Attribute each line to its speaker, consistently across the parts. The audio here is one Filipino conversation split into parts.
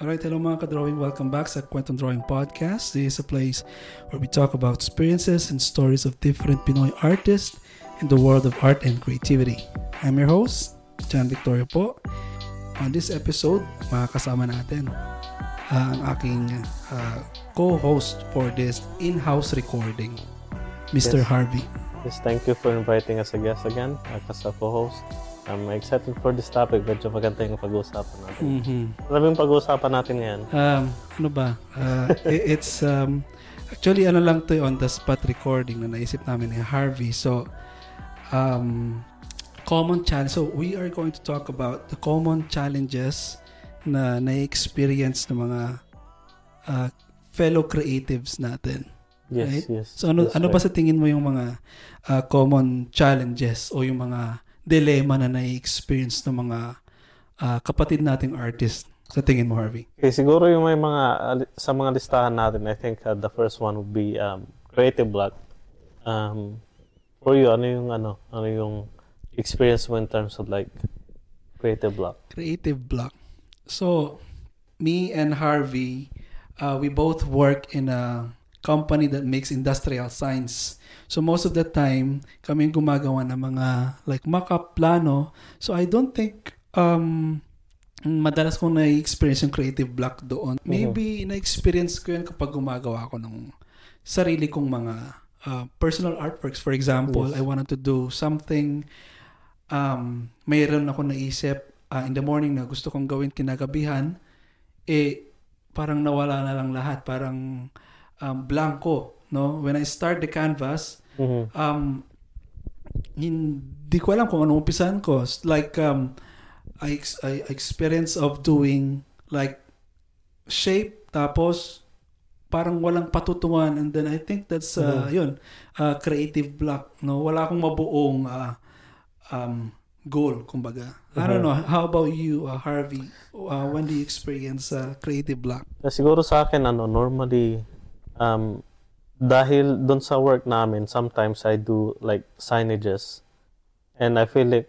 Speaker 1: Alright, hello mga ka-drawing. Welcome back sa Kwentong Drawing Podcast. This is a place where we talk about experiences and stories of different Pinoy artists in the world of art and creativity. I'm your host, John Victoria po. On this episode, makakasama natin uh, ang aking uh, co-host for this in-house recording, Mr.
Speaker 2: Yes.
Speaker 1: Harvey.
Speaker 2: Yes, thank you for inviting us a guest again as a co-host. I'm excited for this topic. Medyo maganda yung pag-uusapan natin.
Speaker 1: Mhm.
Speaker 2: Maraming pag-uusapan natin ngayon.
Speaker 1: Um, ano ba? Uh, it's um, actually ano lang to on the spot recording na naisip namin ni Harvey. So um, common challenge. So we are going to talk about the common challenges na na-experience ng mga uh, fellow creatives natin.
Speaker 2: Yes,
Speaker 1: Right?
Speaker 2: yes.
Speaker 1: So ano ano ba
Speaker 2: right.
Speaker 1: sa tingin mo yung mga uh, common challenges o yung mga dilemma na na-experience ng mga uh, kapatid nating artist sa tingin mo Harvey?
Speaker 2: Okay, siguro yung may mga, ali- sa mga listahan natin, I think uh, the first one would be um, creative block. Um, for you, ano yung, ano, ano yung experience mo in terms of like creative block?
Speaker 1: creative block. So, me and Harvey, uh, we both work in a company that makes industrial science. So most of the time, kami gumagawa ng mga like mock-up plano. So I don't think um madalas kong na-experience yung creative block doon. Maybe na-experience ko yun kapag gumagawa ako ng sarili kong mga uh, personal artworks. For example, I
Speaker 2: Yes.
Speaker 1: wanted to do something um, mayroon ako naisip uh, in the morning na gusto kong gawin kinagabihan, eh, parang nawala na lang lahat. Parang um, blanco. No? When I start the canvas,
Speaker 2: Mhm.
Speaker 1: um, hindi ko alam kung anong umpisan ko. Like, um, I, ex- I experience of doing like shape, tapos parang walang patutungan. And then I think that's uh, yun uh, creative block no? Wala akong mabuong uh, um, goal kumbaga. I don't know. How about you uh, Harvey? Uh, when do you experience uh, creative block?
Speaker 2: Na siguro sa akin, ano, normally, um, dahil doon sa work namin, sometimes I do like signages. And I feel like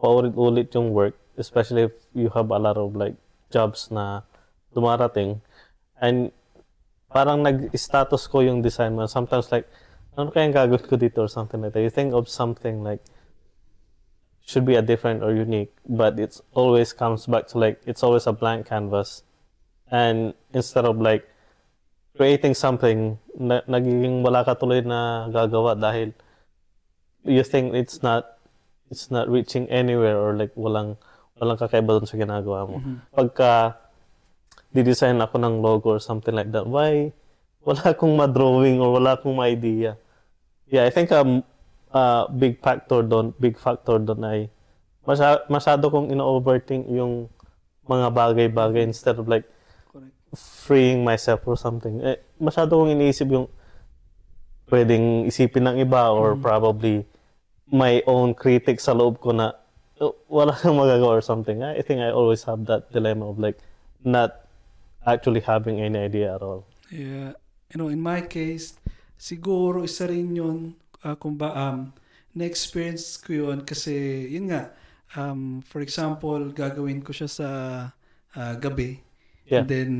Speaker 2: paulit-ulit yung work, especially if you have a lot of like jobs na dumarating. And parang nag-status ko yung design mo. Sometimes like, ano kayang gagawin ko dito or something like that. You think of something like, should be a different or unique, but it's always comes back to like, it's always a blank canvas and instead of like creating something na, nagiging wala ka tuloy na gagawa dahil you think it's not it's not reaching anywhere or like walang walang kakaiba dun sa ginagawa mo. Pagka di-design ako ng logo or something like that why? Wala akong ma-drawing or wala akong ma-idea. Yeah I think um uh, big factor doon big factor doon ay masya, masyado kong ino-overthink yung mga bagay-bagay instead of like freeing myself or something. Eh, masyado kong iniisip yung pwedeng isipin ng iba or probably my own critic sa loob ko na "Oh, wala kang magagawa or something. I think I always have that dilemma of like not actually having any idea at all.
Speaker 1: Yeah. You know, in my case, siguro isa rin yun, uh, kung ba, um, na-experience ko yun kasi, yun nga, um, for example, gagawin ko siya sa uh, gabi.
Speaker 2: Yeah.
Speaker 1: And then,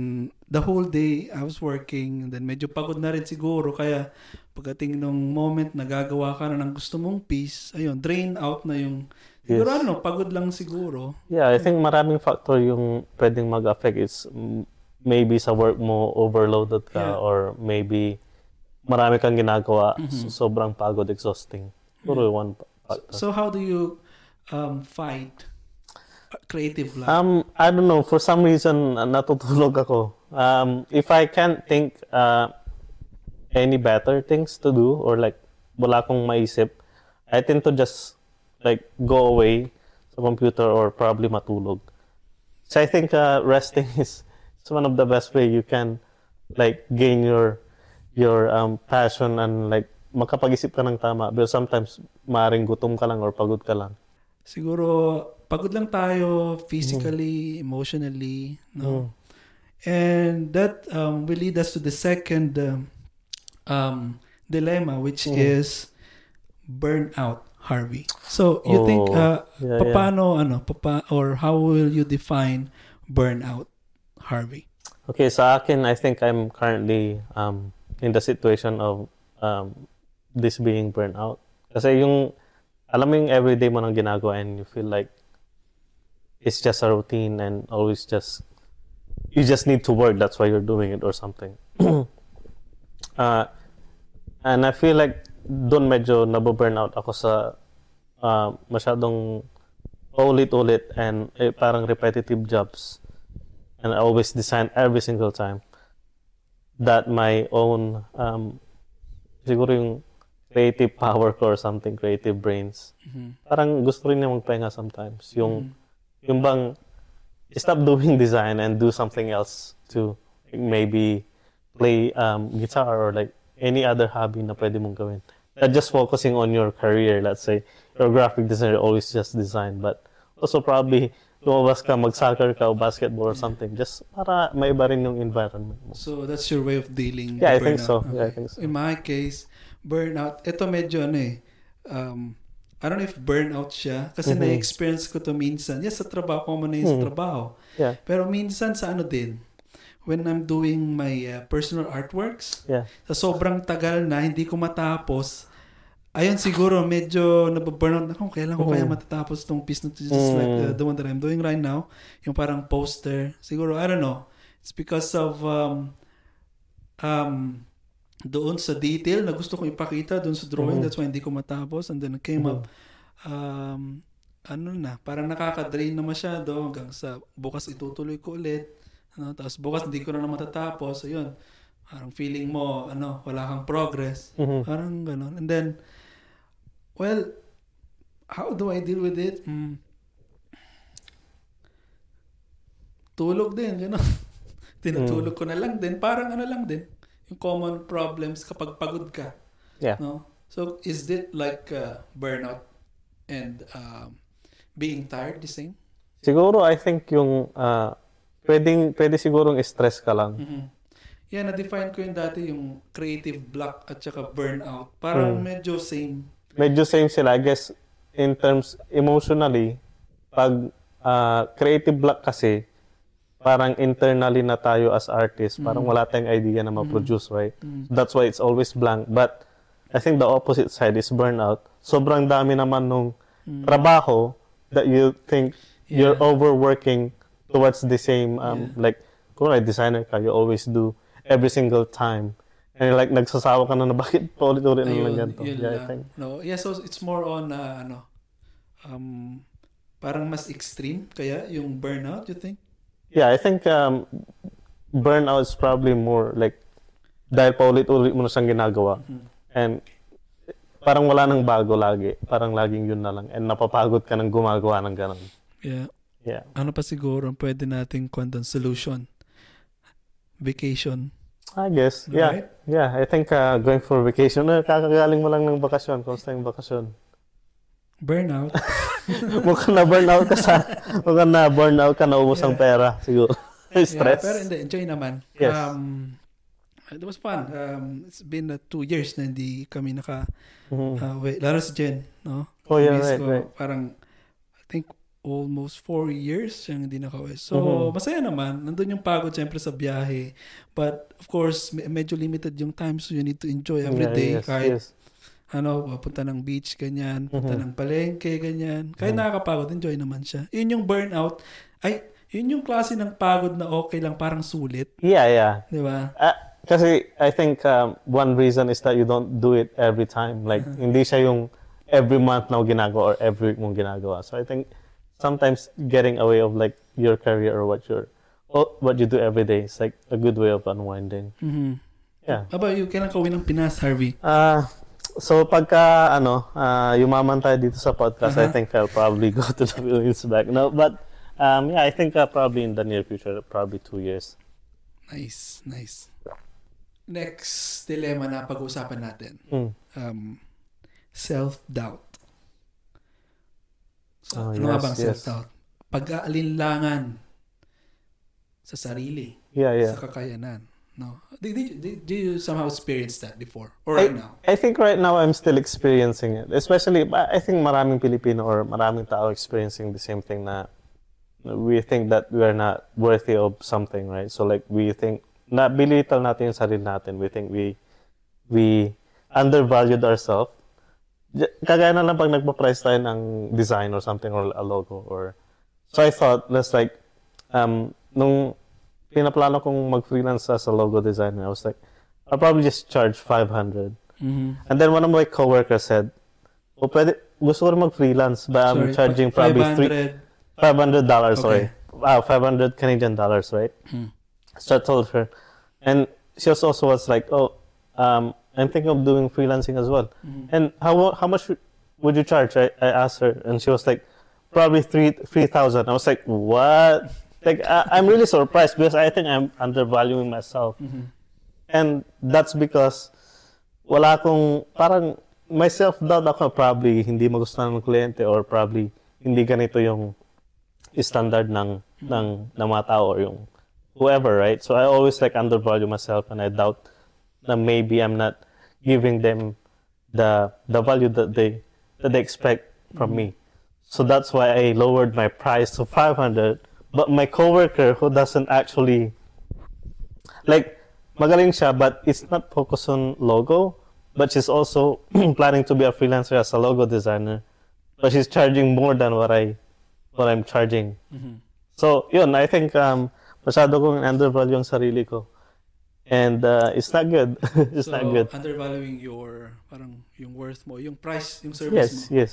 Speaker 1: the whole day, I was working. And then, medyo pagod na rin siguro. Kaya, pagdating nung moment na gagawa ka na ng gusto mong piece, ayun, drain out na yung, siguro
Speaker 2: Yes.
Speaker 1: ano, pagod lang siguro.
Speaker 2: Yeah, I think maraming factor yung pwedeng mag-affect is maybe sa work mo overloaded ka
Speaker 1: Yeah.
Speaker 2: or maybe marami kang ginagawa so- sobrang pagod, exhausting. Siguro one factor.
Speaker 1: So, how do you um, fight creative block?
Speaker 2: Um, I don't know. For some reason, uh, natutulog ako. Um, if I can't think uh, any better things to do or like wala akong maisip, I tend to just like go away sa computer or probably matulog. So I think uh, resting is, is one of the best way you can like gain your your um, passion and like makapag-isip ka ng tama. But sometimes maaaring gutom ka lang or pagod ka lang.
Speaker 1: Siguro, pagod lang tayo physically, emotionally, no? And that um, will lead us to the second um, um, dilemma, which is burnout, Harvey. So, you think,
Speaker 2: Oh,
Speaker 1: uh,
Speaker 2: yeah, yeah.
Speaker 1: paano, ano, papa, or how will you define burnout, Harvey?
Speaker 2: Okay, sa akin, I think I'm currently um, in the situation of um, this being burnout. Kasi yung, alam mo yung everyday mo nang ginagawa and you feel like it's just a routine and always just, you just need to work, that's why you're doing it or something. uh, and I feel like doon medyo nababurnout ako sa uh, masyadong ulit-ulit and eh, parang repetitive jobs. And I always design every single time that my own um, siguro yung creative power ko or something, creative brains.
Speaker 1: Mhm.
Speaker 2: Parang gusto rin niya magpahinga sometimes. Yung,
Speaker 1: Mhm.
Speaker 2: Yung bang, stop doing design and do something else to like, maybe play um, guitar or like any other hobby na pwede mong gawin. Not just focusing on your career, let's say, you're graphic designer, always just design, but also probably lumabas ka, mag-soccer ka o basketball or something, just para maiba rin yung environment mo.
Speaker 1: So that's your way of dealing
Speaker 2: Yeah, I
Speaker 1: with
Speaker 2: think so.
Speaker 1: burnout.
Speaker 2: Yeah, I think so.
Speaker 1: In my case, burnout, ito medyo ano eh, um, I don't know if burnout siya kasi
Speaker 2: Mhm.
Speaker 1: na-experience ko to minsan. Yes, sa trabaho ko mo na yun sa trabaho.
Speaker 2: Yeah,
Speaker 1: Pero minsan sa ano din, when I'm doing my uh, personal artworks,
Speaker 2: yeah.
Speaker 1: sa sobrang tagal na, hindi ko matapos, ayun siguro medyo nababurnout na kung kailan ko kaya
Speaker 2: Mhm.
Speaker 1: matatapos tong piece na to, just like the,
Speaker 2: Mm.
Speaker 1: the one that I'm doing right now. Yung parang poster. Siguro, I don't know. It's because of um, um, doon sa detail na gusto kong ipakita doon sa drawing.
Speaker 2: Mhm.
Speaker 1: That's why hindi ko matapos. And then came
Speaker 2: Mhm.
Speaker 1: up, um, ano na, parang nakaka-drain na masyado hanggang sa bukas itutuloy ko ulit. Ano, tapos bukas hindi ko na na matatapos. Ayun. Parang feeling mo, ano, wala kang progress.
Speaker 2: Mhm.
Speaker 1: Parang ganon. And then, well, how do I deal with it? Hmm. Tulog din, gano'n. Tinutulog ko na lang din. Parang ano lang din. Yung common problems kapag pagod ka.
Speaker 2: Yeah.
Speaker 1: No? So, is it like uh, burnout and um, being tired the same?
Speaker 2: Siguro, I think yung, uh, pwedeng, pwede sigurong stress ka lang.
Speaker 1: Mhm. Yeah, na-define ko yung dati yung creative block at saka burnout. Parang
Speaker 2: Mm.
Speaker 1: medyo same.
Speaker 2: Medyo same sila. I guess, in terms, emotionally, pag uh, creative block kasi, parang internally na tayo as artists, parang
Speaker 1: Mm.
Speaker 2: wala tayong idea na ma-produce, right?
Speaker 1: Mm.
Speaker 2: That's why it's always blank. But, I think the opposite side is burnout. Sobrang dami naman nung
Speaker 1: Mm.
Speaker 2: trabaho that you think you're
Speaker 1: Yeah.
Speaker 2: overworking towards the same um
Speaker 1: Yeah.
Speaker 2: like kung ay designer ka you always do every single time and you're like nagsasawa ka na na bakit paulit-ulit na lang
Speaker 1: Ayun,
Speaker 2: ganito yeah, I think
Speaker 1: No, yeah, so it's more on uh, ano um parang mas extreme kaya yung burnout, you think?
Speaker 2: Yeah I think um burnout is probably more like dahil paulit-ulit mo na siyang ginagawa
Speaker 1: Mhm.
Speaker 2: and parang wala nang bago lagi parang laging yun na lang and napapagod ka ng gumagawa ng ganun
Speaker 1: Yeah.
Speaker 2: yeah
Speaker 1: Ano pa siguro ang pwede nating kwentong solution? Vacation.
Speaker 2: I guess yeah
Speaker 1: Right?
Speaker 2: Yeah, I think uh, going for vacation, uh, kakagaling mo lang ng bakasyon. Kumusta yung bakasyon?
Speaker 1: Burnout.
Speaker 2: Mukhang na burnout ka sa, mukhang na burnout ka, naubos ang pera, siguro. Stress.
Speaker 1: Yeah, pero hindi, enjoy naman.
Speaker 2: Yes.
Speaker 1: Um, it was fun. Um, it's been uh, two years na hindi kami naka,
Speaker 2: Mhm.
Speaker 1: uh, wait, lalo si Jen, no?
Speaker 2: oh, yeah, right,
Speaker 1: ko,
Speaker 2: right.
Speaker 1: Parang, I think, almost four years siyang hindi nakauwi. So,
Speaker 2: Mhm.
Speaker 1: masaya naman. Nandun yung pagod syempre sa biyahe. But, of course, me- medyo limited yung time so you need to enjoy every
Speaker 2: Yeah,
Speaker 1: day.
Speaker 2: yes,
Speaker 1: kahit,
Speaker 2: yes.
Speaker 1: Ano, punta ng beach, ganyan. Punta
Speaker 2: Mhm.
Speaker 1: ng palengke, ganyan. Kahit
Speaker 2: Mhm.
Speaker 1: nakakapagod, enjoy naman siya. Yun yung burnout. Ay, yun yung klase ng pagod na okay lang, parang sulit.
Speaker 2: Yeah, yeah.
Speaker 1: Di ba?
Speaker 2: Uh, kasi I think um, one reason is that you don't do it every time. Like,
Speaker 1: Uh-huh.
Speaker 2: hindi siya yung every month na ginagawa or every week mong ginagawa. So I think sometimes getting away of like your career or what you're, or what you do every day is like a good way of unwinding.
Speaker 1: Mhm.
Speaker 2: Yeah.
Speaker 1: How about you? Kailan ka uwi ng Pinas, Harvey?
Speaker 2: Ah, so pagka ano, ah, yumaman tayo dito sa podcast, I
Speaker 1: Uh-huh.
Speaker 2: think I'll probably go to the Philippines back. No, but um, yeah, I think uh, probably in the near future, probably two years.
Speaker 1: Nice, nice. Next dilemma na pag-uusapan natin.
Speaker 2: Mm.
Speaker 1: Um, self-doubt. So,
Speaker 2: Oh,
Speaker 1: ano
Speaker 2: yes,
Speaker 1: bang
Speaker 2: yes.
Speaker 1: self-doubt? Pag-aalinlangan sa sarili,
Speaker 2: Yeah, yeah.
Speaker 1: sa kakayanan. No? Did, did, did, did you somehow experience that before? Or
Speaker 2: I,
Speaker 1: right now?
Speaker 2: I think right now I'm still experiencing it. Especially, I think maraming Pilipino or maraming tao experiencing the same thing na we think that we're not worthy of something, right? So like we think na belittle natin yung sarili natin. We think we we undervalued ourselves. Kagaya na lang pag nagpa-price tayo ng design or something or a logo or so I thought let's like um nung pinaplano kong mag-freelance as a logo designer, I was like I'll probably just charge 500.
Speaker 1: Mhm.
Speaker 2: And then one of my coworkers said, "Oh, pwede, gusto ko mag-freelance, but I'm
Speaker 1: Sorry,
Speaker 2: charging probably three,
Speaker 1: 500.
Speaker 2: $500, sorry.
Speaker 1: Okay.
Speaker 2: Wow, 500 Canadian dollars, right?
Speaker 1: Hmm.
Speaker 2: So I told her. And she also was like, oh, um, I'm thinking of doing freelancing as well.
Speaker 1: Mhm.
Speaker 2: And how how much would you charge? I, I asked her, and she was like, probably three three thousand. I was like, what? Like I, I'm really surprised because I think I'm undervaluing myself,
Speaker 1: Mhm.
Speaker 2: and that's because wala akong parang my self doubt ako probably hindi magustuhan ng kliyente or probably hindi ganito yung standard ng ng ng mga tao or yung whoever, right? So I always like undervalue myself and I doubt that maybe I'm not giving them the the value that they that they expect from me. So that's why I lowered my price to 500. But my coworker who doesn't actually like magaling siya but it's not focused on logo but she's also planning to be a freelancer as a logo designer but she's charging more than what I what I'm charging
Speaker 1: Mhm.
Speaker 2: So, yun, I think um, masyado kong undervalue yung sarili ko. And uh, it's not good. it's
Speaker 1: so,
Speaker 2: not good.
Speaker 1: undervaluing your, parang, yung worth mo, yung price, yung service
Speaker 2: Yes,
Speaker 1: mo.
Speaker 2: yes. yes.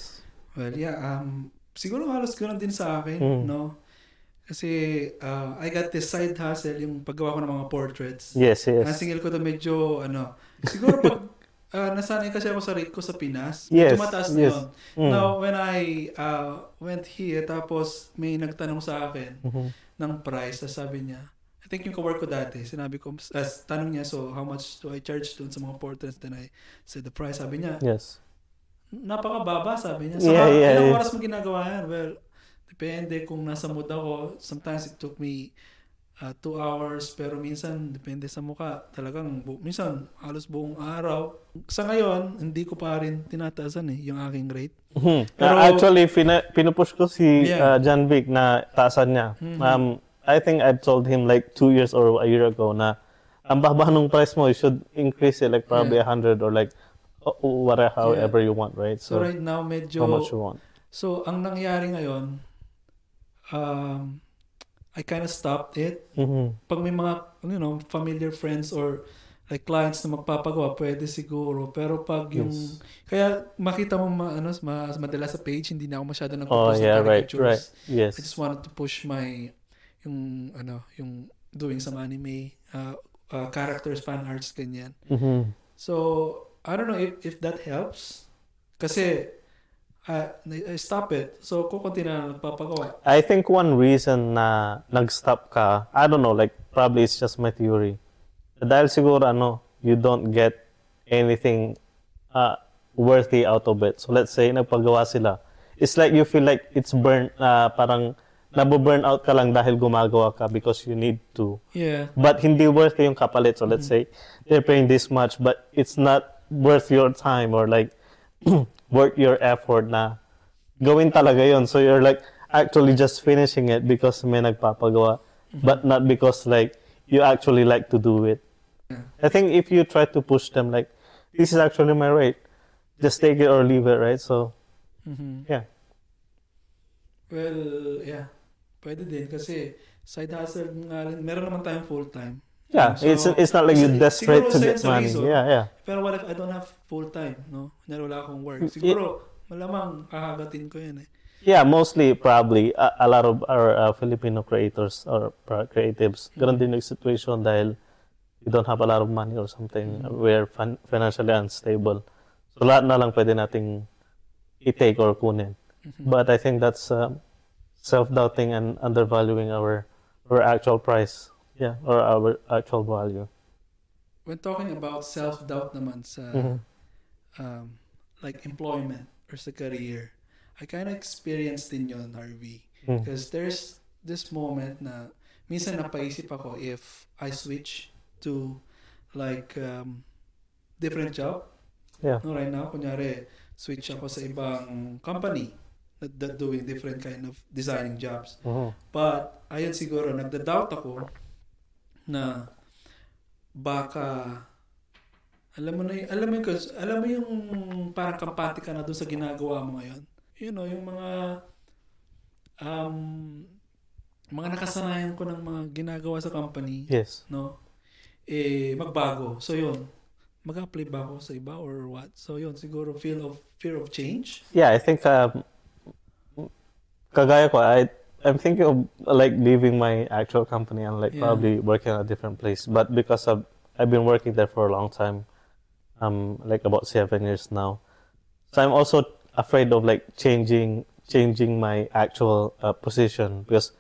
Speaker 1: Well, yeah, um, siguro halos ganoon din sa akin,
Speaker 2: Mm.
Speaker 1: no? Kasi, uh, I got this side hustle, yung paggawa ko ng mga portraits.
Speaker 2: Yes, yes.
Speaker 1: Nasingil ko to medyo, ano, siguro pag uh, nasanay kasi ako sa rate ko sa Pinas,
Speaker 2: Yes,
Speaker 1: medyo mataas na
Speaker 2: yes.
Speaker 1: yun.
Speaker 2: Mm.
Speaker 1: Now, when I uh, went here, tapos may nagtanong sa akin
Speaker 2: Mhm.
Speaker 1: ng price, sabi niya, I think yung kawork ko dati, sinabi ko, as tanong niya, so how much do I charge doon sa mga portraits? Then I said the price, sabi niya,
Speaker 2: Yes.
Speaker 1: napakababa, sabi niya. So,
Speaker 2: Yeah, yeah,
Speaker 1: ilang
Speaker 2: yeah.
Speaker 1: oras mo ginagawa yan? Well, depende kung nasa mood ako. Sometimes it took me uh, two hours, pero minsan, depende sa mukha. Talagang, bu- minsan, halos buong araw. Sa ngayon, hindi ko pa rin tinataasan eh, yung aking rate.
Speaker 2: Mhm.
Speaker 1: Pero-
Speaker 2: Uh, actually, pina- pinupush ko si
Speaker 1: Yeah.
Speaker 2: uh, John Vic na taasan niya.
Speaker 1: Mhm.
Speaker 2: Um, I think I told him like two years or a year ago na ang baba nung price mo, you should increase it like probably a hundred or like whatever, however you want, right?
Speaker 1: So,
Speaker 2: So,
Speaker 1: right now, medyo...
Speaker 2: how much you want.
Speaker 1: So, ang nangyari ngayon, um, I kind of stopped it.
Speaker 2: Mhm.
Speaker 1: Pag may mga, you know, familiar friends or like clients na magpapagawa, pwede siguro. Pero pag yung,
Speaker 2: Yes.
Speaker 1: kaya makita mo ma, ano, mas madalas sa page, hindi na ako masyado
Speaker 2: Oh,
Speaker 1: nagpo-post ng
Speaker 2: yeah, right,
Speaker 1: caricatures.
Speaker 2: right. Yes.
Speaker 1: I just wanted to push my, yung, ano, yung doing some anime, uh, uh, characters, fan arts, ganyan.
Speaker 2: Mhm.
Speaker 1: So, I don't know if, if that helps. Kasi, uh, I stop it. So, kukunti na nagpapagawa.
Speaker 2: I think one reason na nag-stop ka, I don't know, like probably it's just my theory. Dahil siguro ano, you don't get anything uh, worthy out of it. So let's say nagpagawa sila. It's like you feel like it's burn uh, parang nabu-burn out ka lang dahil gumagawa ka because you need to.
Speaker 1: Yeah.
Speaker 2: But hindi worth yung kapalit. So let's say they're paying this much but it's not worth your time or like worth your effort na gawin talaga yon. So you're like actually just finishing it because may nagpapagawa but not because like you actually like to do it.
Speaker 1: Yeah.
Speaker 2: I think if you try to push them like this is actually my rate, just take it or leave it, right? So
Speaker 1: Mhm.
Speaker 2: yeah.
Speaker 1: Well, yeah. Pwede din kasi side hustle nga rin. Meron naman tayong full-time.
Speaker 2: Yeah,
Speaker 1: So,
Speaker 2: it's it's not like you're
Speaker 1: sig-
Speaker 2: desperate to get money.
Speaker 1: reason,
Speaker 2: Yeah, yeah.
Speaker 1: Pero what if I don't have full-time, no? Kunyari wala akong work. Siguro, malamang kakagatin ko yan eh.
Speaker 2: Yeah, mostly probably a, a lot of our uh, Filipino creators or creatives. Ganun din yung situation dahil you don't have a lot of money or something. We're fin- financially unstable. So lahat na lang pwede nating i-take or kunin. But I think that's uh, self-doubting and undervaluing our our actual price. Yeah, or our actual value.
Speaker 1: When talking about self-doubt naman sa
Speaker 2: Mhm.
Speaker 1: um, like employment or sa career, I kind of experienced din yon Harvey.
Speaker 2: Mm.
Speaker 1: Because there's this moment na minsan napaisip ako if I switch to like um, different job.
Speaker 2: Yeah.
Speaker 1: No, right now, kunyari, switch ako sa ibang company that, that doing different kind of designing jobs.
Speaker 2: Mhm.
Speaker 1: But, ayun siguro, nagda-doubt ako na baka alam mo na y- alam mo yung, alam mo yung parang kampati ka na doon sa ginagawa mo ngayon. You know, yung mga um mga nakasanayan ko ng mga ginagawa sa company,
Speaker 2: Yes.
Speaker 1: no? Eh magbago. So yun. Mag-apply ba ako sa iba or what? So yun, siguro feel of fear of change.
Speaker 2: Yeah, I think um, kagaya ko, I I'm thinking of like leaving my actual company and like
Speaker 1: Yeah.
Speaker 2: probably working at a different place. But because of I've been working there for a long time, um, like about seven years now, so I'm also afraid of like changing changing my actual uh, position because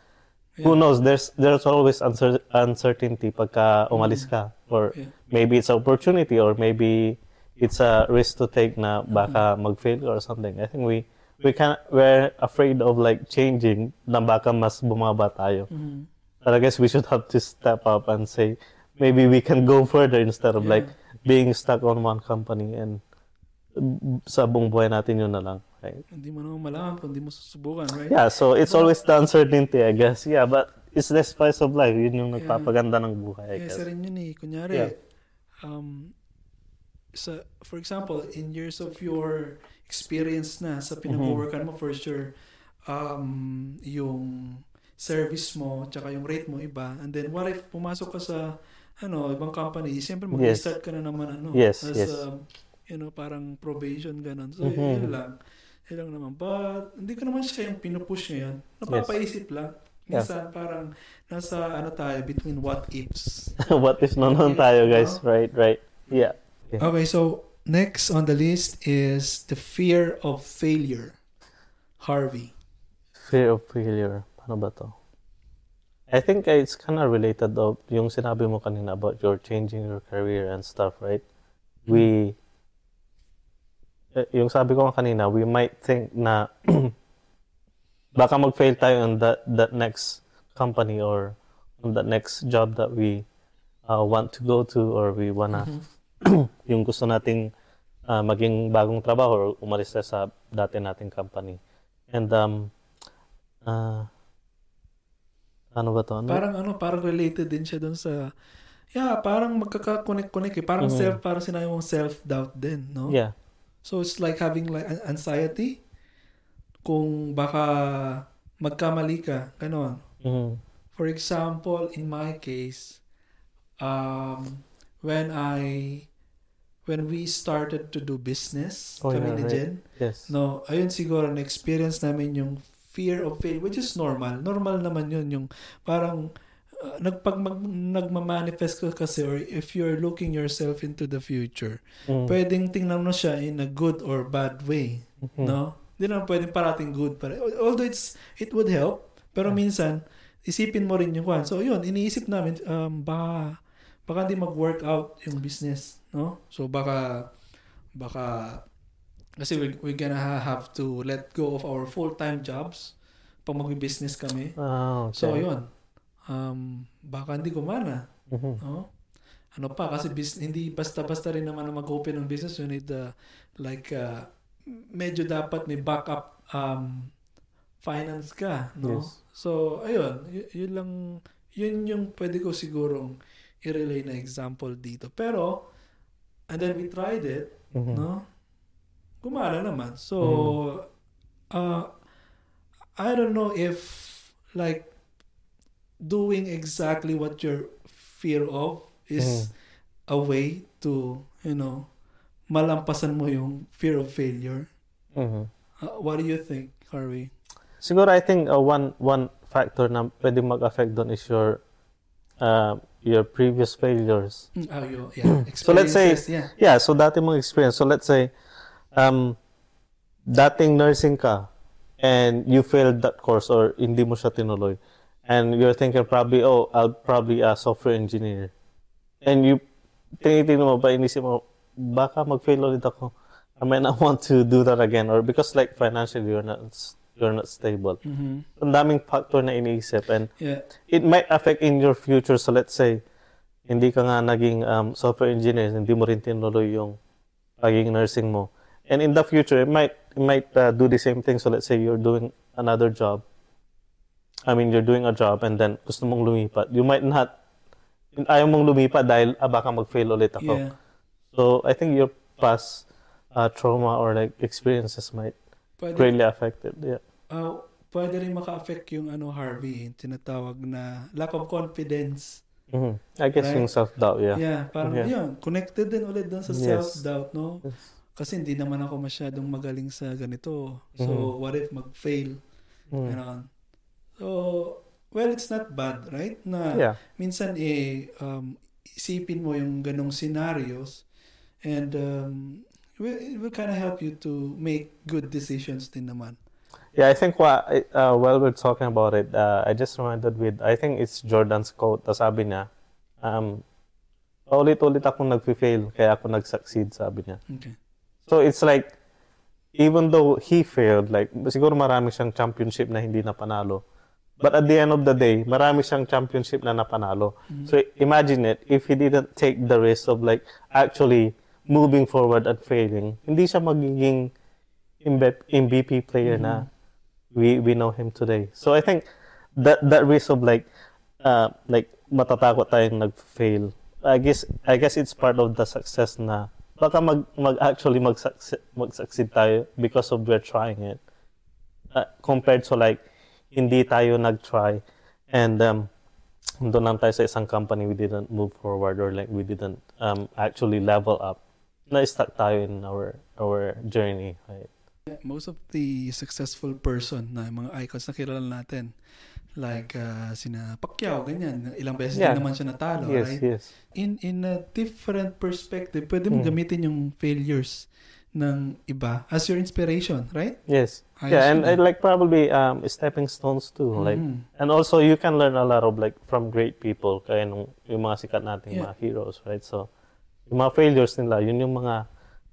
Speaker 2: who knows? There's there's always uncer- uncertainty pagka umalis ka or
Speaker 1: Yeah.
Speaker 2: maybe it's an opportunity or maybe it's a risk to take na baka mag-fail or something. I think we we can we're afraid of like changing na baka mas bumaba tayo.
Speaker 1: Mhm.
Speaker 2: But I guess we should have to step up and say maybe we can go further instead of like being stuck on one company and sa buong buhay natin yun na lang. Right?
Speaker 1: Hindi mo naman malaman kung hindi mo susubukan, right?
Speaker 2: Yeah, so it's always the uncertainty, I guess. Yeah, but it's the spice of life. Yun yung nagpapaganda ng buhay, I guess.
Speaker 1: isa rin yun eh. Kunyari,
Speaker 2: Yeah.
Speaker 1: um, sa, for example, in years of your experience na sa pinag-workan mo, for sure, um, yung service mo, tsaka yung rate mo iba. And then, what if pumasok ka sa, ano, ibang company, siyempre
Speaker 2: Yes.
Speaker 1: mag-start ka na naman, ano,
Speaker 2: Yes,
Speaker 1: as,
Speaker 2: yes.
Speaker 1: um, you know, parang probation, ganun. So,
Speaker 2: Mhm.
Speaker 1: yun lang. Yun lang naman. But, hindi ko naman siya yung pinupush ngayon. Napapaisip lang.
Speaker 2: Yeah.
Speaker 1: Minsan, parang, nasa, ano tayo, between what ifs.
Speaker 2: What if nonon tayo, guys? Right, right. Yeah.
Speaker 1: Okay, so next on the list is the fear of failure. Harvey.
Speaker 2: Fear of failure. Paano ba to? I think it's kind of related of yung sinabi mo kanina about your changing your career and stuff, right? We, eh, yung sabi ko kanina, we might think na baka mag-fail tayo on that, that next company or on that next job that we uh, want to go to or we wanna, yung gusto nating uh, maging bagong trabaho or umalis na sa dati nating company. And um, uh, ano ba to? Ano?
Speaker 1: Parang ano, parang related din siya dun sa Yeah, parang magkaka-connect-connect eh. Parang
Speaker 2: Mhm.
Speaker 1: self, parang sinabi mong self-doubt din, no?
Speaker 2: Yeah.
Speaker 1: So it's like having like an- anxiety kung baka magkamali ka, ganon.
Speaker 2: Mhm.
Speaker 1: For example, in my case, um, when I when we started to do business,
Speaker 2: Oh,
Speaker 1: kami
Speaker 2: yeah,
Speaker 1: ni
Speaker 2: right.
Speaker 1: Jen,
Speaker 2: Yes.
Speaker 1: no, ayun siguro na-experience namin yung fear of failure, which is normal. Normal naman yun, yung parang uh, nagpag mag, nagmamanifest ka kasi or if you're looking yourself into the future,
Speaker 2: Mm.
Speaker 1: pwedeng tingnan mo siya in a good or bad way.
Speaker 2: Mhm.
Speaker 1: No? Hindi naman pwedeng parating good. Para, although it's, it would help, pero minsan, isipin mo rin yung kwan. So, yun, iniisip namin, um, baka, baka hindi mag-work out yung business. No? So, baka, baka, kasi we, we're gonna ha- have to let go of our full-time jobs pag mag-business kami.
Speaker 2: Ah, okay.
Speaker 1: So, yun. Um, baka hindi gumana.
Speaker 2: Mhm.
Speaker 1: No? Ano pa kasi bis- hindi basta-basta rin naman na mag-open ng business you need uh, like uh, medyo dapat may backup um, finance ka, no?
Speaker 2: Yes.
Speaker 1: So, ayun, y- yun lang yun yung pwede ko sigurong i-relay na example dito. Pero and then we tried it,
Speaker 2: Mhm.
Speaker 1: no? Gumana naman. So, uh, I don't know if like doing exactly what you're fear of is a way to, you know, malampasan mo yung fear of failure.
Speaker 2: Mhm.
Speaker 1: Uh, what do you think, Harvey?
Speaker 2: Siguro I think uh, one one factor na pwede mag-affect doon is your uh, your previous failures.
Speaker 1: Mm, Oh, you, yeah.
Speaker 2: So let's say-
Speaker 1: yeah.
Speaker 2: Yeah, so dati mong experience. So let's say um dating nursing ka and you failed that course or hindi mo siya tinuloy. And you're thinking probably, oh, I'll probably a software engineer. And you tinitingnan mo ba, inisip mo, baka mag-fail ulit ako. I might not want to do that again. Or because like financially, you're not, you're not stable.
Speaker 1: Mhm.
Speaker 2: Ang daming factor na iniisip. And
Speaker 1: Yeah.
Speaker 2: it might affect in your future. So let's say, hindi ka nga naging um, software engineer, hindi mo rin tinuloy yung pagiging nursing mo. And in the future, it might you might uh, do the same thing. So let's say you're doing another job. I mean, you're doing a job and then gusto mong lumipat. You might not, ayaw mong lumipat dahil ah, baka mag-fail ulit ako.
Speaker 1: Yeah.
Speaker 2: So I think your past uh, trauma or like experiences might
Speaker 1: Pwede,
Speaker 2: greatly affect it. Yeah.
Speaker 1: uh, pwede rin maka-affect yung ano, Harvey, yung tinatawag na lack of confidence.
Speaker 2: Mhm. I guess
Speaker 1: Right.
Speaker 2: yung self-doubt, yeah.
Speaker 1: Yeah, parang
Speaker 2: Yeah.
Speaker 1: yun, connected din ulit doon sa
Speaker 2: Yes.
Speaker 1: self-doubt, no?
Speaker 2: Yes.
Speaker 1: Kasi hindi naman ako masyadong magaling sa ganito. So,
Speaker 2: Mhm.
Speaker 1: what if mag-fail?
Speaker 2: Mm.
Speaker 1: Ganon. So, well, it's not bad, right? Na
Speaker 2: Yeah.
Speaker 1: minsan eh, um, isipin mo yung ganong scenarios and um, will, it will kind of help you to make good decisions din naman.
Speaker 2: Yeah, I think what, uh, while we're talking about it, uh, I just reminded with, I think it's Jordan's quote, na sabi niya, um, paulit-ulit akong nag-fail, kaya ako nag-succeed, sabi niya.
Speaker 1: Okay.
Speaker 2: So it's like, even though he failed, like, siguro marami siyang championship na hindi napanalo. But at the end of the day, marami siyang championship na napanalo. So imagine it, if he didn't take the risk of like actually moving forward and failing, hindi siya magiging MVP player na we we know him today. So I think that that risk of like uh like matatakot tayong nag-fail. I guess I guess it's part of the success na baka mag mag actually mag mag-succeed tayo because of we're trying it. Uh, compared to like hindi tayo nag-try and um doon lang tayo sa isang company we didn't move forward or like we didn't um actually level up. Na-stuck tayo in our our journey, right?
Speaker 1: Most of the successful person na mga icons na kilala natin, like uh, sina Pacquiao, ganyan, ilang beses
Speaker 2: Yeah.
Speaker 1: din naman siya natalo,
Speaker 2: yes,
Speaker 1: right?
Speaker 2: yes.
Speaker 1: in in a different perspective, pwede mo
Speaker 2: Mm.
Speaker 1: gamitin yung failures ng iba as your inspiration, right?
Speaker 2: Yes.
Speaker 1: Ayos
Speaker 2: yeah, and uh, like probably um stepping stones too. Like
Speaker 1: Mhm.
Speaker 2: and also you can learn a lot of like from great people kaya nung yung mga sikat nating
Speaker 1: Yeah.
Speaker 2: mga heroes, right? So yung mga failures nila, yun yung mga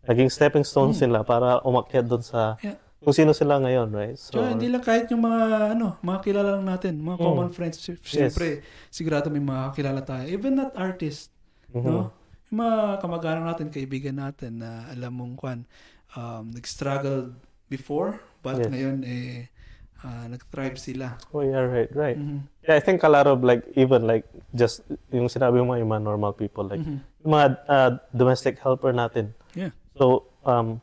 Speaker 2: naging stepping stones nila para umakyat doon sa.
Speaker 1: Yeah.
Speaker 2: kung sino sila ngayon, right? So
Speaker 1: Tsaka hindi lang kahit yung mga ano, mga kilala lang natin, mga
Speaker 2: Mm.
Speaker 1: common friends, sy- syempre, sigurado may mga kilala tayo. Even not artist,
Speaker 2: mhm.
Speaker 1: no? Yung mga kamag-anak natin, kaibigan natin na alam mong kwan, um, nag-struggle before, but
Speaker 2: Yes.
Speaker 1: ngayon eh ah, nag-thrive sila.
Speaker 2: Oh, yeah, right, right.
Speaker 1: Mhm.
Speaker 2: Yeah, I think a lot of like even like just yung sinabi mo yung mga normal people like
Speaker 1: Mhm.
Speaker 2: Mga uh, domestic helper natin.
Speaker 1: Yeah.
Speaker 2: So, um,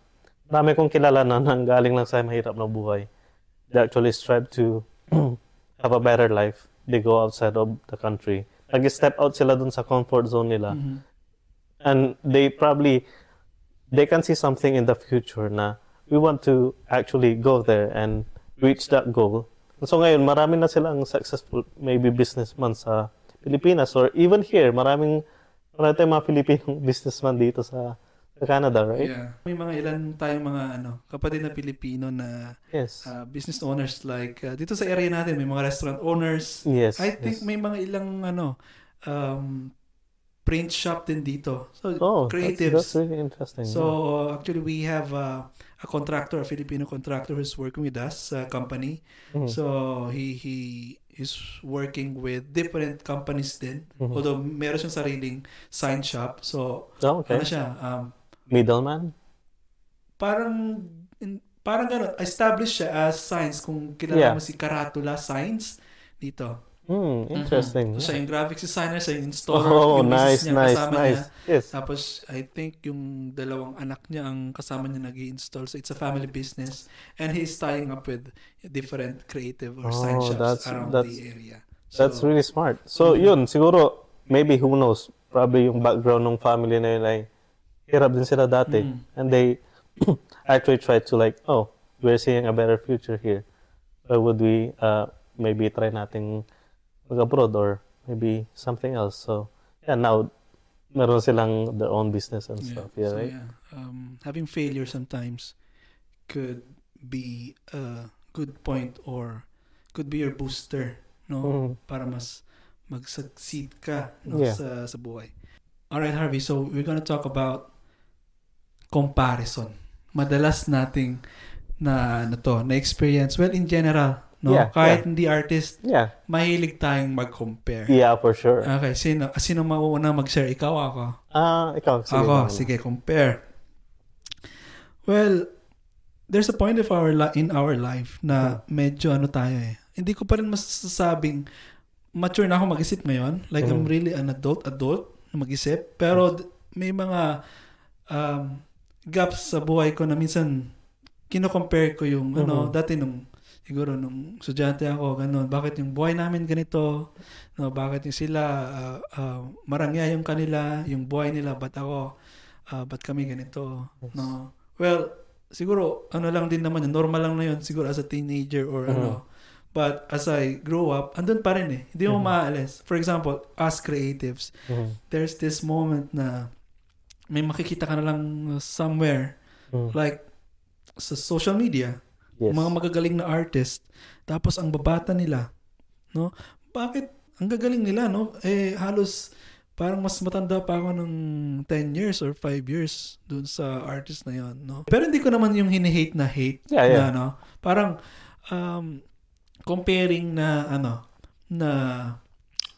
Speaker 2: dami kong kilala na nanggaling lang sa mahirap na buhay. They actually strive to have a better life. They go outside of the country. Nag-step out sila dun sa comfort zone nila.
Speaker 1: Mhm.
Speaker 2: And they probably, they can see something in the future na we want to actually go there and reach that goal. So ngayon, marami na silang successful maybe businessman sa Pilipinas or even here, maraming marami tayong mga Filipinong businessman dito sa, sa Canada, right?
Speaker 1: Yeah. May mga ilan tayong mga ano, kapatid na Pilipino na
Speaker 2: Yes.
Speaker 1: uh, business owners like uh, dito sa area natin may mga restaurant owners.
Speaker 2: yes.
Speaker 1: I think
Speaker 2: yes.
Speaker 1: may mga ilang ano um, print shop din dito. So
Speaker 2: oh,
Speaker 1: creatives.
Speaker 2: That's, that's really interesting.
Speaker 1: So uh, actually we have uh, a contractor, a Filipino contractor who's working with us sa company.
Speaker 2: Mhm.
Speaker 1: So he he is working with different companies din.
Speaker 2: Mhm.
Speaker 1: Although meron siyang sariling sign shop. So
Speaker 2: oh, okay.
Speaker 1: ano siya um,
Speaker 2: Middleman?
Speaker 1: parang in- parang gano'n, established siya as signs kung kilala
Speaker 2: Yeah.
Speaker 1: mo si Karatula Signs dito.
Speaker 2: Hmm, interesting.
Speaker 1: So, siya yung graphic designer, siya yung installer,
Speaker 2: Oh,
Speaker 1: yung
Speaker 2: nice,
Speaker 1: business niya,
Speaker 2: nice,
Speaker 1: kasama
Speaker 2: nice.
Speaker 1: niya.
Speaker 2: Yes.
Speaker 1: Tapos, I think yung dalawang anak niya ang kasama niya nag install So, it's a family business. And he's tying up with different creative or sign
Speaker 2: Oh,
Speaker 1: shops
Speaker 2: that's-
Speaker 1: around
Speaker 2: that's-
Speaker 1: the area.
Speaker 2: That's
Speaker 1: So,
Speaker 2: really smart. So,
Speaker 1: Mhm.
Speaker 2: yun, siguro, maybe who knows, probably yung background ng family na yun ay hirap din sila dati.
Speaker 1: Mm.
Speaker 2: And they actually try to like, oh, we're seeing a better future here. Why would we uh, maybe try nating mag-abroad or maybe something else. So, yeah, now, meron silang their own business and stuff. Yeah,
Speaker 1: so,
Speaker 2: right?
Speaker 1: yeah. Um, having failure sometimes could be a good point or could be your booster, no?
Speaker 2: Mhm.
Speaker 1: Para mas mag-succeed ka no?
Speaker 2: Yeah.
Speaker 1: sa, sa buhay. Alright, Harvey. So, we're gonna talk about comparison. Madalas nating na ano to, na experience well in general, no?
Speaker 2: Yeah,
Speaker 1: Kahit
Speaker 2: yeah.
Speaker 1: hindi artist,
Speaker 2: Yeah.
Speaker 1: mahilig tayong mag-compare.
Speaker 2: Yeah, for sure.
Speaker 1: Okay, sino sino mauuna mag-share ikaw ako?
Speaker 2: Ah, ikaw. Sige,
Speaker 1: Ako, sige, compare. Well, there's a point of our li- in our life na medyo ano tayo eh. Hindi ko pa rin masasabing mature na ako mag-isip ngayon. Like I'm
Speaker 2: Mhm.
Speaker 1: really an adult adult na mag-isip. Pero d- may mga um, gaps sa buhay ko na minsan kino-compare ko yung ano
Speaker 2: Mhm.
Speaker 1: dati nung siguro nung estudyante ako ganun. Bakit yung buhay namin ganito? No bakit yung sila ah, ah, marangya yung kanila yung buhay nila ba't ako ah, ba't kami ganito? No. Well siguro ano lang din naman yun, normal lang na yun siguro as a teenager or ano. But as I grow up andun pa rin eh. Hindi mo
Speaker 2: Mhm.
Speaker 1: maalis. For example as creatives
Speaker 2: Mhm.
Speaker 1: there's this moment na may makikita ka na lang somewhere
Speaker 2: Mhm.
Speaker 1: like sa social media
Speaker 2: Yes.
Speaker 1: mga magagaling na artist tapos ang babata nila no? Bakit ang gagaling nila no? Eh halos parang mas matanda pa ako ng 10 years or 5 years dun sa artist na yon no? Pero hindi ko naman yung hini-hate na hate
Speaker 2: Yeah, yeah.
Speaker 1: na no? Parang um, comparing na ano na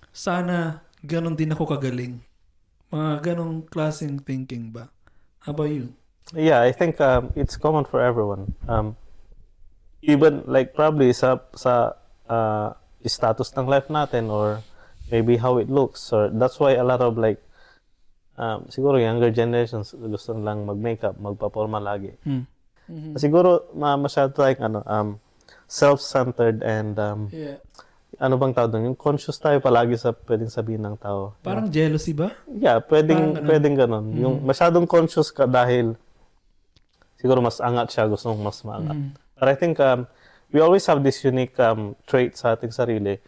Speaker 1: sana ganon din ako kagaling. Mga ganong klaseng thinking ba? How about you?
Speaker 2: Yeah, I think um, it's common for everyone. Um, even like probably sa sa uh, status ng life natin or maybe how it looks or that's why a lot of like um, siguro younger generations gusto lang mag-makeup, magpa-forma lagi.
Speaker 1: hmm. Mhm.
Speaker 2: Siguro ma masyado like ano um self-centered and um,
Speaker 1: yeah
Speaker 2: ano bang tawag doon? Yung conscious tayo palagi sa pwedeng sabihin ng tao.
Speaker 1: parang jealousy ba
Speaker 2: Yeah, pwedeng
Speaker 1: Parang ganun.
Speaker 2: pwedeng ganun.
Speaker 1: Mhm.
Speaker 2: Yung masyadong conscious ka dahil siguro mas angat siya, gusto mong mas maangat.
Speaker 1: Mhm.
Speaker 2: But I think um, we always have this unique um, trait sa ating sarili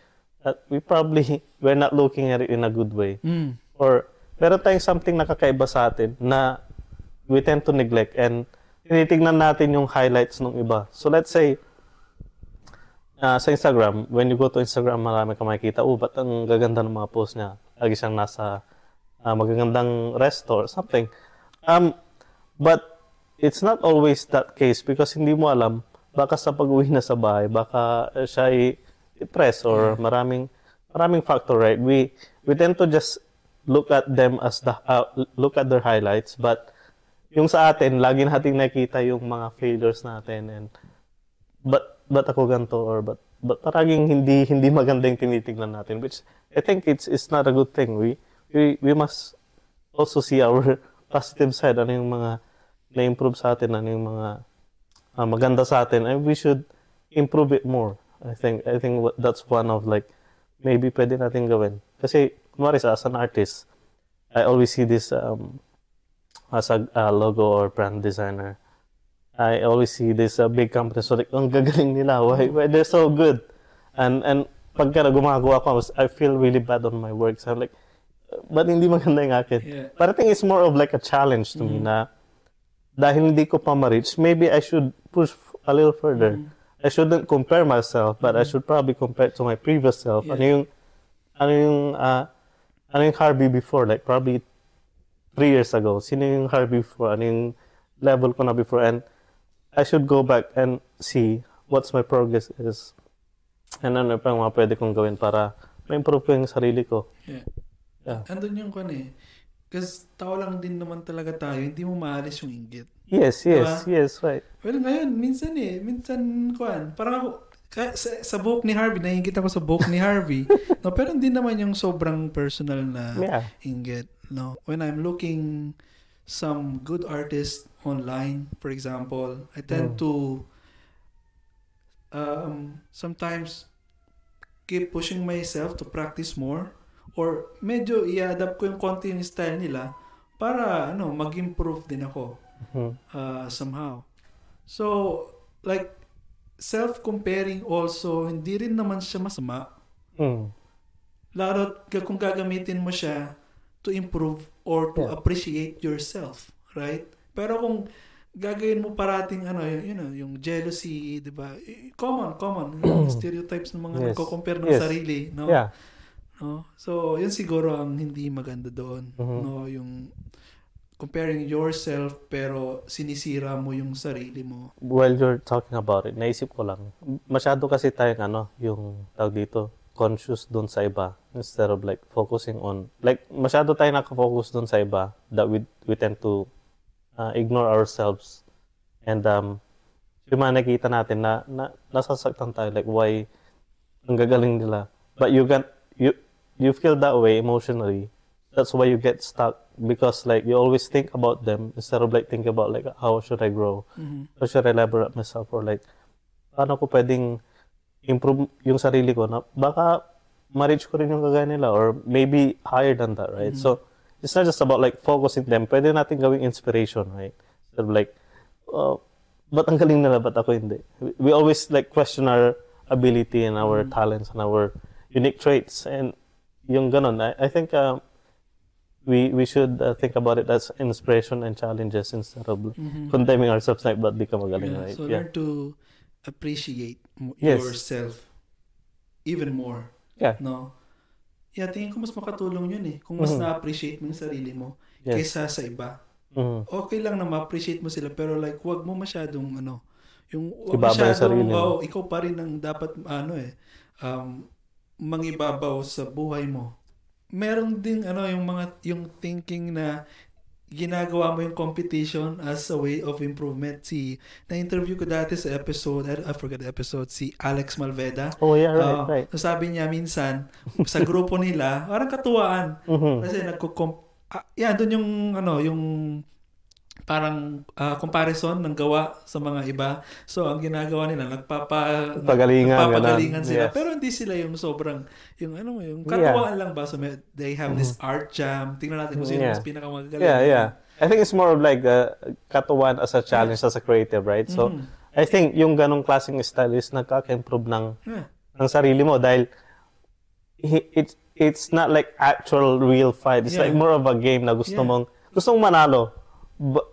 Speaker 2: that we probably we're not looking at it in a good way.
Speaker 1: Mm.
Speaker 2: Or meron tayong something nakakaiba sa atin na we tend to neglect and tinitignan natin yung highlights ng iba. So let's say uh, sa Instagram, when you go to Instagram, marami ka makikita, oh, ba't ang gaganda ng mga post niya? Lagi siyang nasa uh, magagandang resto or something. Um, but it's not always that case because hindi mo alam, baka sa pag-uwi na sa bahay, baka uh, siya ay depressed or maraming maraming factor, right? We we tend to just look at them as the uh, look at their highlights, but yung sa atin, lagi nating nakita yung mga failures natin and but but ako ganito or but but paraging hindi hindi maganda yung tinitingnan natin which I think it's it's not a good thing. We we we must also see our positive side ano yung mga na-improve sa atin ano yung mga ah, maganda sa atin and we should improve it more. I think I think that's one of like maybe pwede natin gawin. Kasi kumari sa as an artist, I always see this um, as a uh, logo or brand designer. I always see this uh, big companies so like ang gagaling nila why, why they're so good and and pagka gumagawa ko I feel really bad on my work so I'm like ba't hindi maganda yung akin
Speaker 1: Yeah.
Speaker 2: but I think it's more of like a challenge to me na dahil hindi ko pa ma-reach maybe I should push a little further. I shouldn't compare myself but I should probably compare to my previous self.
Speaker 1: Yeah.
Speaker 2: ano yung ano yung uh, ano yung Harvey before? Like probably three years ago. Sino yung Harvey before? Ano yung level ko na before? And I should go back and see what's my progress is. And ano pa yung mga pwede kong gawin para ma-improve ko yung sarili ko.
Speaker 1: Yeah.
Speaker 2: Yeah.
Speaker 1: Andun yung kan eh. Kasi tao lang din naman talaga tayo. Hindi mo maalis yung inggit.
Speaker 2: yes yes
Speaker 1: Diba?
Speaker 2: yes right
Speaker 1: Well, ngayon, minsan eh. Minsan, kuan. Parang ako, ka, sa, sa book ni Harvey, naiingit ako sa book ni Harvey. no, pero hindi naman yung sobrang personal na
Speaker 2: yeah
Speaker 1: inggit. No? When I'm looking some good artists online, for example, I tend
Speaker 2: Mm.
Speaker 1: to um, sometimes keep pushing myself to practice more or medyo i-adapt ko yung konti yung style nila para ano mag-improve din ako
Speaker 2: Mhm.
Speaker 1: uh, somehow. So, like, self-comparing also, hindi rin naman siya masama.
Speaker 2: Mm.
Speaker 1: Lalo kung gagamitin mo siya to improve or to
Speaker 2: Yeah.
Speaker 1: appreciate yourself, right? Pero kung gagawin mo parating ano, you know, yung jealousy, 'di ba? Eh, Common, common. Yung stereotypes ng mga
Speaker 2: Yes.
Speaker 1: nagko-compare ng
Speaker 2: Yes.
Speaker 1: sarili, no?
Speaker 2: yeah
Speaker 1: No? So, yun siguro ang hindi maganda doon,
Speaker 2: Mhm.
Speaker 1: no? Yung comparing yourself pero sinisira mo yung sarili mo.
Speaker 2: while you're talking about it, naisip ko lang, masyado kasi tayong ano, yung tawag dito, conscious dun sa iba instead of like focusing on, like masyado tayo nakafocus dun sa iba that we, we tend to uh, ignore ourselves. And um, yung mga nakita natin na, na nasasaktan tayo like why ang gagaling nila but you get you you feel that way emotionally. That's why you get stuck because like you always think about them instead of like think about like how should I grow?
Speaker 1: Mhm.
Speaker 2: how should I elaborate myself or like paano ko pwedeng improve yung sarili ko na baka ma-reach ko rin yung kagaya nila or maybe higher than that right? So it's not just about like focusing them. Pwede natin gawing inspiration right? Instead of like oh, ba't ang galing nila ba't ako hindi? We, we always like question our ability and our talents and our unique traits and yung ganon I, I think um, we we should uh, think about it as inspiration and challenges instead of condemning ourselves like ba't di ka magaling
Speaker 1: Yeah,
Speaker 2: right
Speaker 1: So
Speaker 2: yeah
Speaker 1: learn to appreciate mo-
Speaker 2: Yes.
Speaker 1: yourself even more.
Speaker 2: yeah
Speaker 1: No? Yeah, tingin ko mas makatulong yun eh. Kung mas
Speaker 2: Mhm.
Speaker 1: na-appreciate mo yung sarili mo
Speaker 2: Yes.
Speaker 1: kaysa sa iba.
Speaker 2: Mhm.
Speaker 1: Okay lang na ma-appreciate mo sila pero like wag mo masyadong ano, yung wag
Speaker 2: Ibaba yung
Speaker 1: masyadong,
Speaker 2: sarili mo.
Speaker 1: oh, ikaw pa rin ang dapat ano eh, um, mangibabaw sa buhay mo. Meron ding ano yung mga yung thinking na ginagawa mo yung competition as a way of improvement. Si na-interview ko dati sa episode, I, forgot the episode, si Alex Malveda.
Speaker 2: oh yeah right
Speaker 1: Oo.
Speaker 2: right
Speaker 1: So sabi niya minsan sa grupo nila, parang katuwaan
Speaker 2: Mhm.
Speaker 1: kasi nagko ah, yan doon yung ano, yung parang ah, comparison ng gawa sa mga iba. So ang ginagawa nila nagpapa
Speaker 2: Pagalingan,
Speaker 1: nagpapagalingan
Speaker 2: ganun.
Speaker 1: sila.
Speaker 2: Yes.
Speaker 1: Pero hindi sila yung sobrang yung ano mo, yung katuwaan lang ba so may, they have this art jam. Tingnan natin kung sino
Speaker 2: Mm-hmm. Yeah.
Speaker 1: mas pinakamagaling.
Speaker 2: Yeah, yeah. I think it's more of like uh, katuwan as a challenge as a creative, right? So,
Speaker 1: Mhm.
Speaker 2: I think yung ganong klaseng style is nagkaka-improve ng,
Speaker 1: Yeah.
Speaker 2: ng sarili mo dahil hi- it's it's not like actual real fight. It's
Speaker 1: Yeah.
Speaker 2: like more of a game na gusto
Speaker 1: Yeah.
Speaker 2: mong gusto mong manalo. But,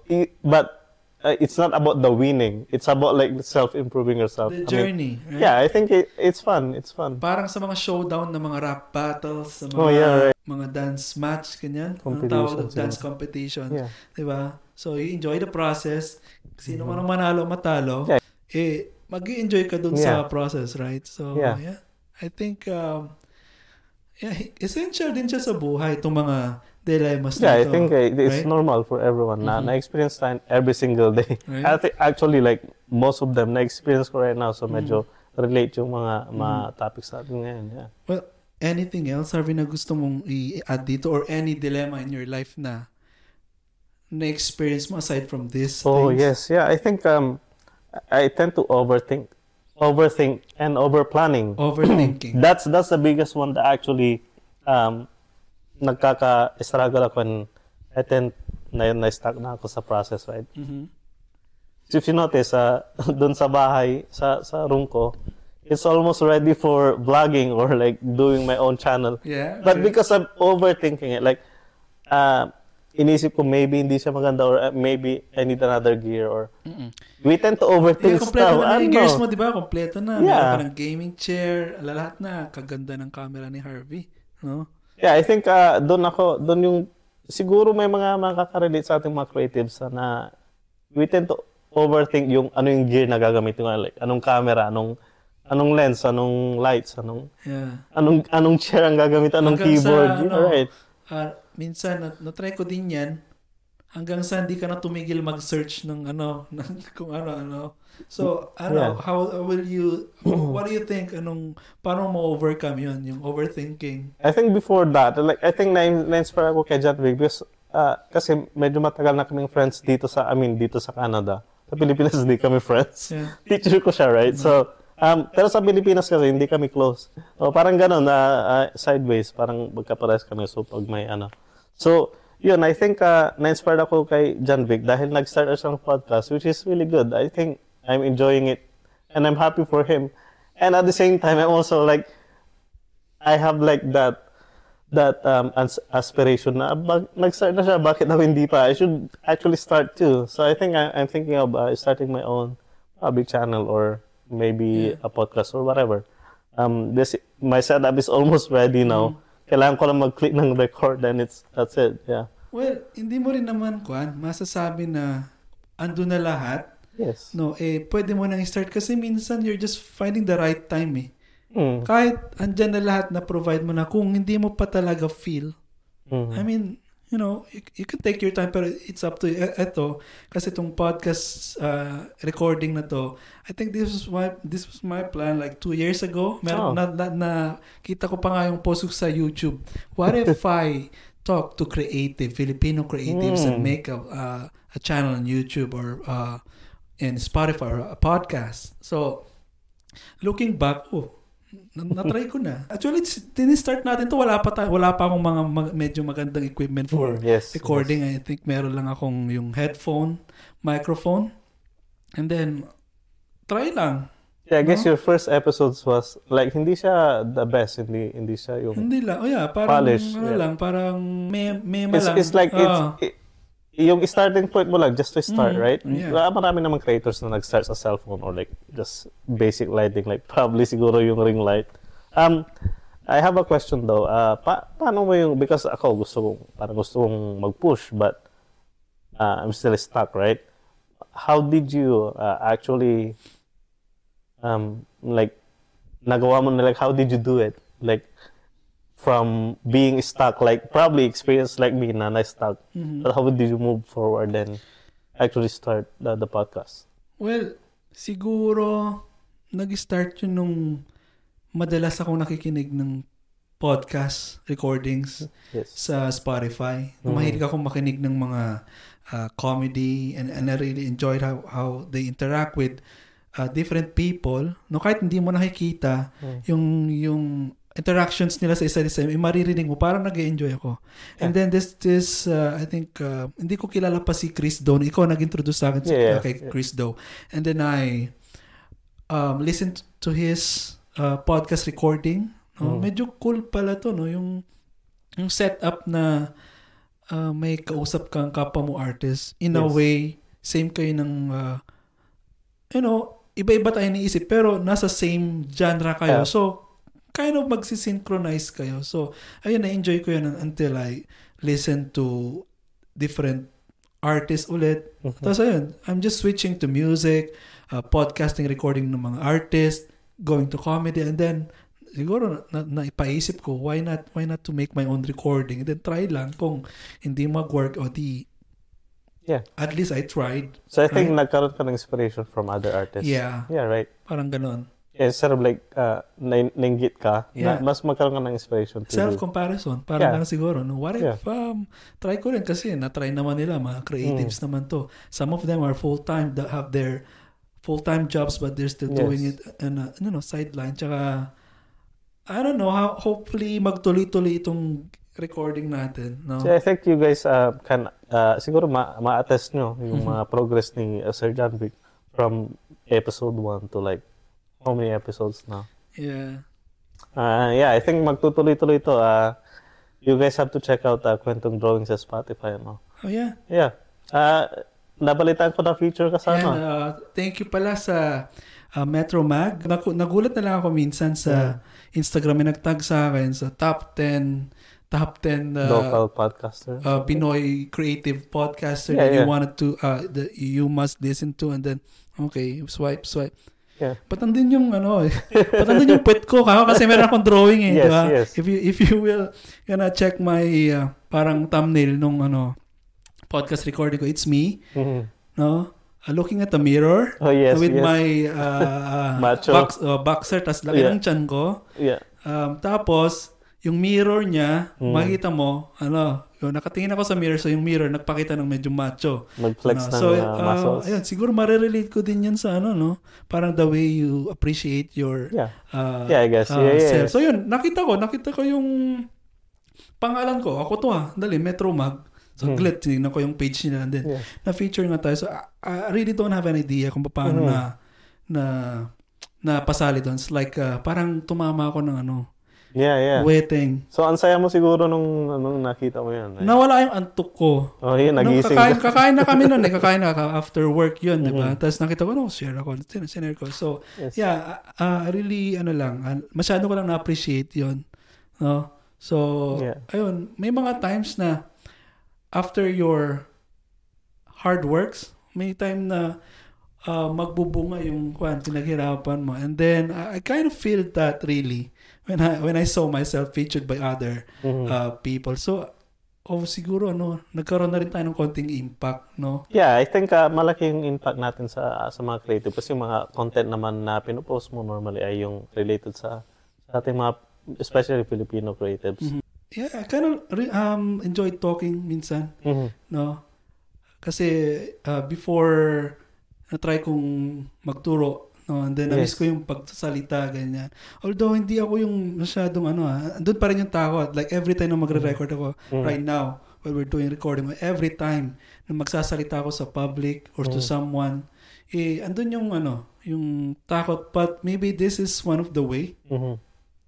Speaker 2: but uh, it's not about the winning. It's about like self-improving yourself.
Speaker 1: The
Speaker 2: I mean,
Speaker 1: journey, right?
Speaker 2: yeah, I think it, it's fun. It's fun.
Speaker 1: Parang sa mga showdown ng mga rap battles, sa mga
Speaker 2: Oh, yeah, right.
Speaker 1: mga dance match, ganyan. Ang
Speaker 2: Competitions,
Speaker 1: tawag
Speaker 2: yeah.
Speaker 1: dance competition.
Speaker 2: Yeah.
Speaker 1: Diba? So, you enjoy the process. Sino man ang manalo, matalo.
Speaker 2: Yeah.
Speaker 1: Eh, mag enjoy ka dun
Speaker 2: Yeah.
Speaker 1: sa process, right? So,
Speaker 2: Yeah.
Speaker 1: yeah. I think, um, yeah, essential din siya sa buhay, itong mga dilemmas
Speaker 2: Yeah, I
Speaker 1: na
Speaker 2: think uh, it's
Speaker 1: right?
Speaker 2: normal for everyone na
Speaker 1: Mhm.
Speaker 2: na-experience that every single day.
Speaker 1: Right.
Speaker 2: I think actually like most of them na-experience ko right now so medyo
Speaker 1: Mm-hmm.
Speaker 2: relate yung mga mga topics natin ngayon. Yeah.
Speaker 1: Well, anything else, Harvey, na gusto mong i-add dito or any dilemma in your life na na-experience mo aside from this?
Speaker 2: Oh
Speaker 1: things?
Speaker 2: yes, yeah. I think um I tend to overthink, overthink and overplanning.
Speaker 1: Overthinking.
Speaker 2: That's that's the biggest one that actually um nagkaka-struggle ako when I tend na na-stuck na ako sa process, right?
Speaker 1: Mhm.
Speaker 2: So if you notice, uh, doon sa bahay, sa, sa room ko, it's almost ready for vlogging or like doing my own channel.
Speaker 1: Yeah.
Speaker 2: But
Speaker 1: okay.
Speaker 2: because I'm overthinking it, like, uh, inisip ko maybe hindi siya maganda or uh, maybe I need another gear or
Speaker 1: Mm-mm.
Speaker 2: we tend to
Speaker 1: Yeah,
Speaker 2: overthink
Speaker 1: kompleto
Speaker 2: stuff.
Speaker 1: na yung
Speaker 2: Ano?
Speaker 1: gears mo, di ba? Kompleto na.
Speaker 2: Yeah.
Speaker 1: Meron ka ng gaming chair, lahat na. Kaganda ng camera ni Harvey. No?
Speaker 2: Yeah, I think uh, doon ako, doon yung, siguro may mga makaka-relate sa ating mga creatives uh, na we tend to overthink yung ano yung gear na gagamitin ko. Like, anong camera, anong anong lens, anong lights, anong
Speaker 1: Yeah.
Speaker 2: anong anong chair ang gagamitin, anong
Speaker 1: Hanggang sa,
Speaker 2: keyboard.
Speaker 1: ano,
Speaker 2: yeah, right.
Speaker 1: Ah, minsan, na- na-try ko din yan. Hanggang sa hindi ka na tumigil mag-search ng ano, ng kung ano, ano. So, ano,
Speaker 2: Yeah.
Speaker 1: how will you, what do you think, anong, paano mo overcome yun, yung overthinking?
Speaker 2: I think before that, like I think na na-inspire ako kay Jet Vic because uh, kasi medyo matagal na kaming friends dito sa I mean dito sa Canada. Sa Pilipinas hindi kami friends.
Speaker 1: Yeah.
Speaker 2: Teacher ko siya, right? So um pero sa Pilipinas kasi hindi kami close. O parang gano'n na uh, sideways, parang magkapares kami so pag may ano. So yun, I think uh, na-inspired ako kay John Vic dahil nag-start siya ng podcast which is really good. I think I'm enjoying it and I'm happy for him. And at the same time, I'm also like I have like that that um as- aspiration na bag, nag-start na siya bakit ako hindi pa? I should actually start too. So I think I, I'm thinking of uh, starting my own public channel or maybe a podcast or whatever. Um this my setup is almost ready now. Kailangan ko lang mag-click ng record and it's that's it. Yeah
Speaker 1: Well, hindi mo rin naman, Kwan, masasabi na ando na lahat.
Speaker 2: yes
Speaker 1: No, eh, pwede mo nang start kasi minsan you're just finding the right time eh.
Speaker 2: mm.
Speaker 1: Kahit andyan na lahat na provide mo na kung hindi mo pa talaga feel,
Speaker 2: Mm.
Speaker 1: I mean, you know, you, you can take your time pero it's up to you. E- Eto, kasi itong podcast uh, recording na to, I think this was my this was my plan like two years ago.
Speaker 2: Oh.
Speaker 1: Meron na, na, na kita ko pa nga yung post ko sa YouTube. What if I talk to creative Filipino creatives and
Speaker 2: Mm.
Speaker 1: make a uh, a channel on YouTube or uh, in Spotify or a podcast. So looking back, oh, na- na-try ko na. Actually, tin-start natin to wala pa tayo, wala pa akong mga mag- medyo magandang equipment for
Speaker 2: yes.
Speaker 1: recording. I think meron lang akong yung headphone, microphone. And then try lang.
Speaker 2: Yeah, I guess
Speaker 1: No?
Speaker 2: your first episodes was like hindi siya the best, hindi hindi siya yung
Speaker 1: Hindi lang. Oh yeah, parang
Speaker 2: Polish,
Speaker 1: ano
Speaker 2: yeah.
Speaker 1: lang, parang may
Speaker 2: it's,
Speaker 1: lang.
Speaker 2: it's like it's
Speaker 1: Ah.
Speaker 2: i- yung starting point mo lang just to start,
Speaker 1: Mm,
Speaker 2: right?
Speaker 1: yeah.
Speaker 2: Ah, Marami namang creators na nag-start sa cellphone or like just basic lighting like probably siguro yung ring light. Um I have a question though. Uh, pa paano mo yung because ako gusto kong parang gusto kong mag-push but uh, I'm still stuck, right? How did you uh, actually um like nagawa mo na like how did you do it? Like from being stuck like probably experience like me na na stuck.
Speaker 1: Mhm.
Speaker 2: But how did you move forward and actually start the, the podcast?
Speaker 1: Well, siguro nag-start yun nung madalas akong nakikinig ng podcast recordings
Speaker 2: Yes.
Speaker 1: sa Spotify.
Speaker 2: Mhm.
Speaker 1: Mahilig akong makinig ng mga uh, comedy and, and I really enjoyed how, how they interact with uh, different people. No, kahit hindi mo nakikita
Speaker 2: Mm.
Speaker 1: yung yung interactions nila sa isa't isa, eh, maririnig mo, parang nag enjoy ako. And then this, this uh, I think, uh, hindi ko kilala pa si Chris Doe. Ikaw nag-introduce sa akin
Speaker 2: Yeah, yeah,
Speaker 1: uh, kay
Speaker 2: yeah.
Speaker 1: Chris Doe. And then I um, listened to his uh, podcast recording. No?
Speaker 2: Mm.
Speaker 1: Medyo cool pala to, no? Yung, yung setup na uh, may kausap kang kapwa mo artist. In a
Speaker 2: Yes.
Speaker 1: way, same kayo ng, uh, you know, iba-iba tayo iniisip, pero nasa same genre kayo.
Speaker 2: Yeah.
Speaker 1: So, kind of magsisynchronize kayo. So, ayun, na-enjoy ko yun until I listen to different artists ulit.
Speaker 2: Mhm.
Speaker 1: Tapos ayun, I'm just switching to music, uh, podcasting, recording ng mga artists, going to comedy, and then siguro na, na, naipaisip ko, why not why not to make my own recording? And then try lang kung hindi mag-work o di
Speaker 2: Yeah.
Speaker 1: at least I tried.
Speaker 2: So I think
Speaker 1: Right.
Speaker 2: nagkaroon ka ng inspiration from other artists.
Speaker 1: Yeah,
Speaker 2: Yeah, right.
Speaker 1: parang ganon.
Speaker 2: Yeah, instead of like uh, nain- nainggit ka, na,
Speaker 1: Yeah.
Speaker 2: mas magkaroon ka ng inspiration.
Speaker 1: Self-comparison, parang
Speaker 2: Yeah.
Speaker 1: lang siguro. No? What
Speaker 2: Yeah.
Speaker 1: if, um, try ko rin kasi na-try naman nila, mga creatives
Speaker 2: Mm.
Speaker 1: naman to. Some of them are full-time, that have their full-time jobs but they're still
Speaker 2: Yes.
Speaker 1: doing it in a, you know, sideline. Tsaka, I don't know, how, hopefully magtuloy-tuloy itong recording natin. No?
Speaker 2: So I think you guys uh, can uh, siguro ma- ma-attest nyo yung
Speaker 1: Mhm.
Speaker 2: mga progress ni uh, Sir John Vic from episode 1 to like how many episodes now?
Speaker 1: Yeah.
Speaker 2: Uh, yeah, I think magtutuloy-tuloy to. Uh, you guys have to check out uh, Kwentong Drawing sa Spotify. No?
Speaker 1: Oh, yeah.
Speaker 2: Yeah. Uh, nabalitaan ko na feature ka sa
Speaker 1: Yan,
Speaker 2: ano.
Speaker 1: uh, thank you pala sa uh, Metro Mag. Naku- nagulat na lang ako minsan sa Instagram may nagtag sa akin sa top 10 top 10 uh,
Speaker 2: Local podcaster.
Speaker 1: uh, Pinoy creative podcaster
Speaker 2: Yeah,
Speaker 1: that you
Speaker 2: yeah.
Speaker 1: wanted to uh, that you must listen to and then okay swipe swipe
Speaker 2: Yeah.
Speaker 1: Ba't nandun yung ano eh? Ba't nandun yung pet ko? Kako kasi meron akong drawing eh,
Speaker 2: Yes,
Speaker 1: di ba?
Speaker 2: yes.
Speaker 1: If you if you will gonna check my uh, parang thumbnail nung ano podcast recording ko, it's me,
Speaker 2: Mhm.
Speaker 1: no? Uh, looking at the mirror
Speaker 2: Oh, yes,
Speaker 1: with
Speaker 2: yes.
Speaker 1: my uh, uh, box, uh, boxer, tas laki
Speaker 2: Yeah.
Speaker 1: ng tiyan ko.
Speaker 2: Yeah.
Speaker 1: Um, tapos, yung mirror niya,
Speaker 2: Mm.
Speaker 1: makikita mo, ano, yung nakatingin ako sa mirror, so yung mirror, nagpakita ng medyo macho.
Speaker 2: Mag-flex
Speaker 1: Ano,
Speaker 2: ng
Speaker 1: so,
Speaker 2: uh,
Speaker 1: uh,
Speaker 2: muscles.
Speaker 1: ayun, siguro marirelate ko din yan sa ano, no? Parang the way you appreciate your
Speaker 2: Yeah.
Speaker 1: uh,
Speaker 2: Yeah, I guess.
Speaker 1: uh,
Speaker 2: Yeah, yeah,
Speaker 1: self.
Speaker 2: yeah.
Speaker 1: So yun, nakita ko, nakita ko yung pangalan ko. Ako to ah, dali, Metro Mag. So,
Speaker 2: Hmm.
Speaker 1: glit, tinignan ko yung page nila. And then,
Speaker 2: Yeah.
Speaker 1: na-feature nga tayo. So, I, I really don't have an idea kung paano
Speaker 2: Mhm.
Speaker 1: na, na, na pasali doon. It's like, uh, parang tumama ako ng ano,
Speaker 2: Yeah, yeah.
Speaker 1: wetting.
Speaker 2: So, ang saya mo siguro nung, nung nakita mo yun. eh.
Speaker 1: Nawala yung antok ko.
Speaker 2: Oh, yun,
Speaker 1: Nung
Speaker 2: nagising
Speaker 1: kakain,
Speaker 2: ka.
Speaker 1: kakain na kami noon eh. Kakain na after work yun, di ba?
Speaker 2: Mhm.
Speaker 1: Tapos nakita ko, no, share ako. Sin- Sinare ko. So,
Speaker 2: Yes.
Speaker 1: yeah, uh, really, ano lang, uh, masyado ko lang na-appreciate yun. No? So,
Speaker 2: Yeah.
Speaker 1: ayun, may mga times na after your hard works, may time na uh, magbubunga yung kwan, pinaghirapan mo. And then, I, I kind of feel that really when I when I saw myself featured by other
Speaker 2: Mhm.
Speaker 1: uh, people. So, o siguro ano, nagkaroon na rin tayo ng konting impact, no?
Speaker 2: Yeah, I think uh, malaki yung impact natin sa sa mga creative kasi yung mga content naman na pinopost mo normally ay yung related sa sa ating mga especially Filipino creatives.
Speaker 1: Mhm. Yeah, I kind of re- um, enjoy talking minsan,
Speaker 2: Mhm.
Speaker 1: no? Kasi uh, before na-try kong magturo, no? And then na-miss
Speaker 2: Yes.
Speaker 1: ko yung pagsasalita, ganyan. Although hindi ako yung masyadong ano ah, doon pa rin yung takot. Like every time na magre-record ako,
Speaker 2: Mhm.
Speaker 1: right now, while we're doing recording, every time na magsasalita ako sa public or to
Speaker 2: Mm.
Speaker 1: someone, eh, andun yung ano, yung takot. But maybe this is one of the way
Speaker 2: Mhm.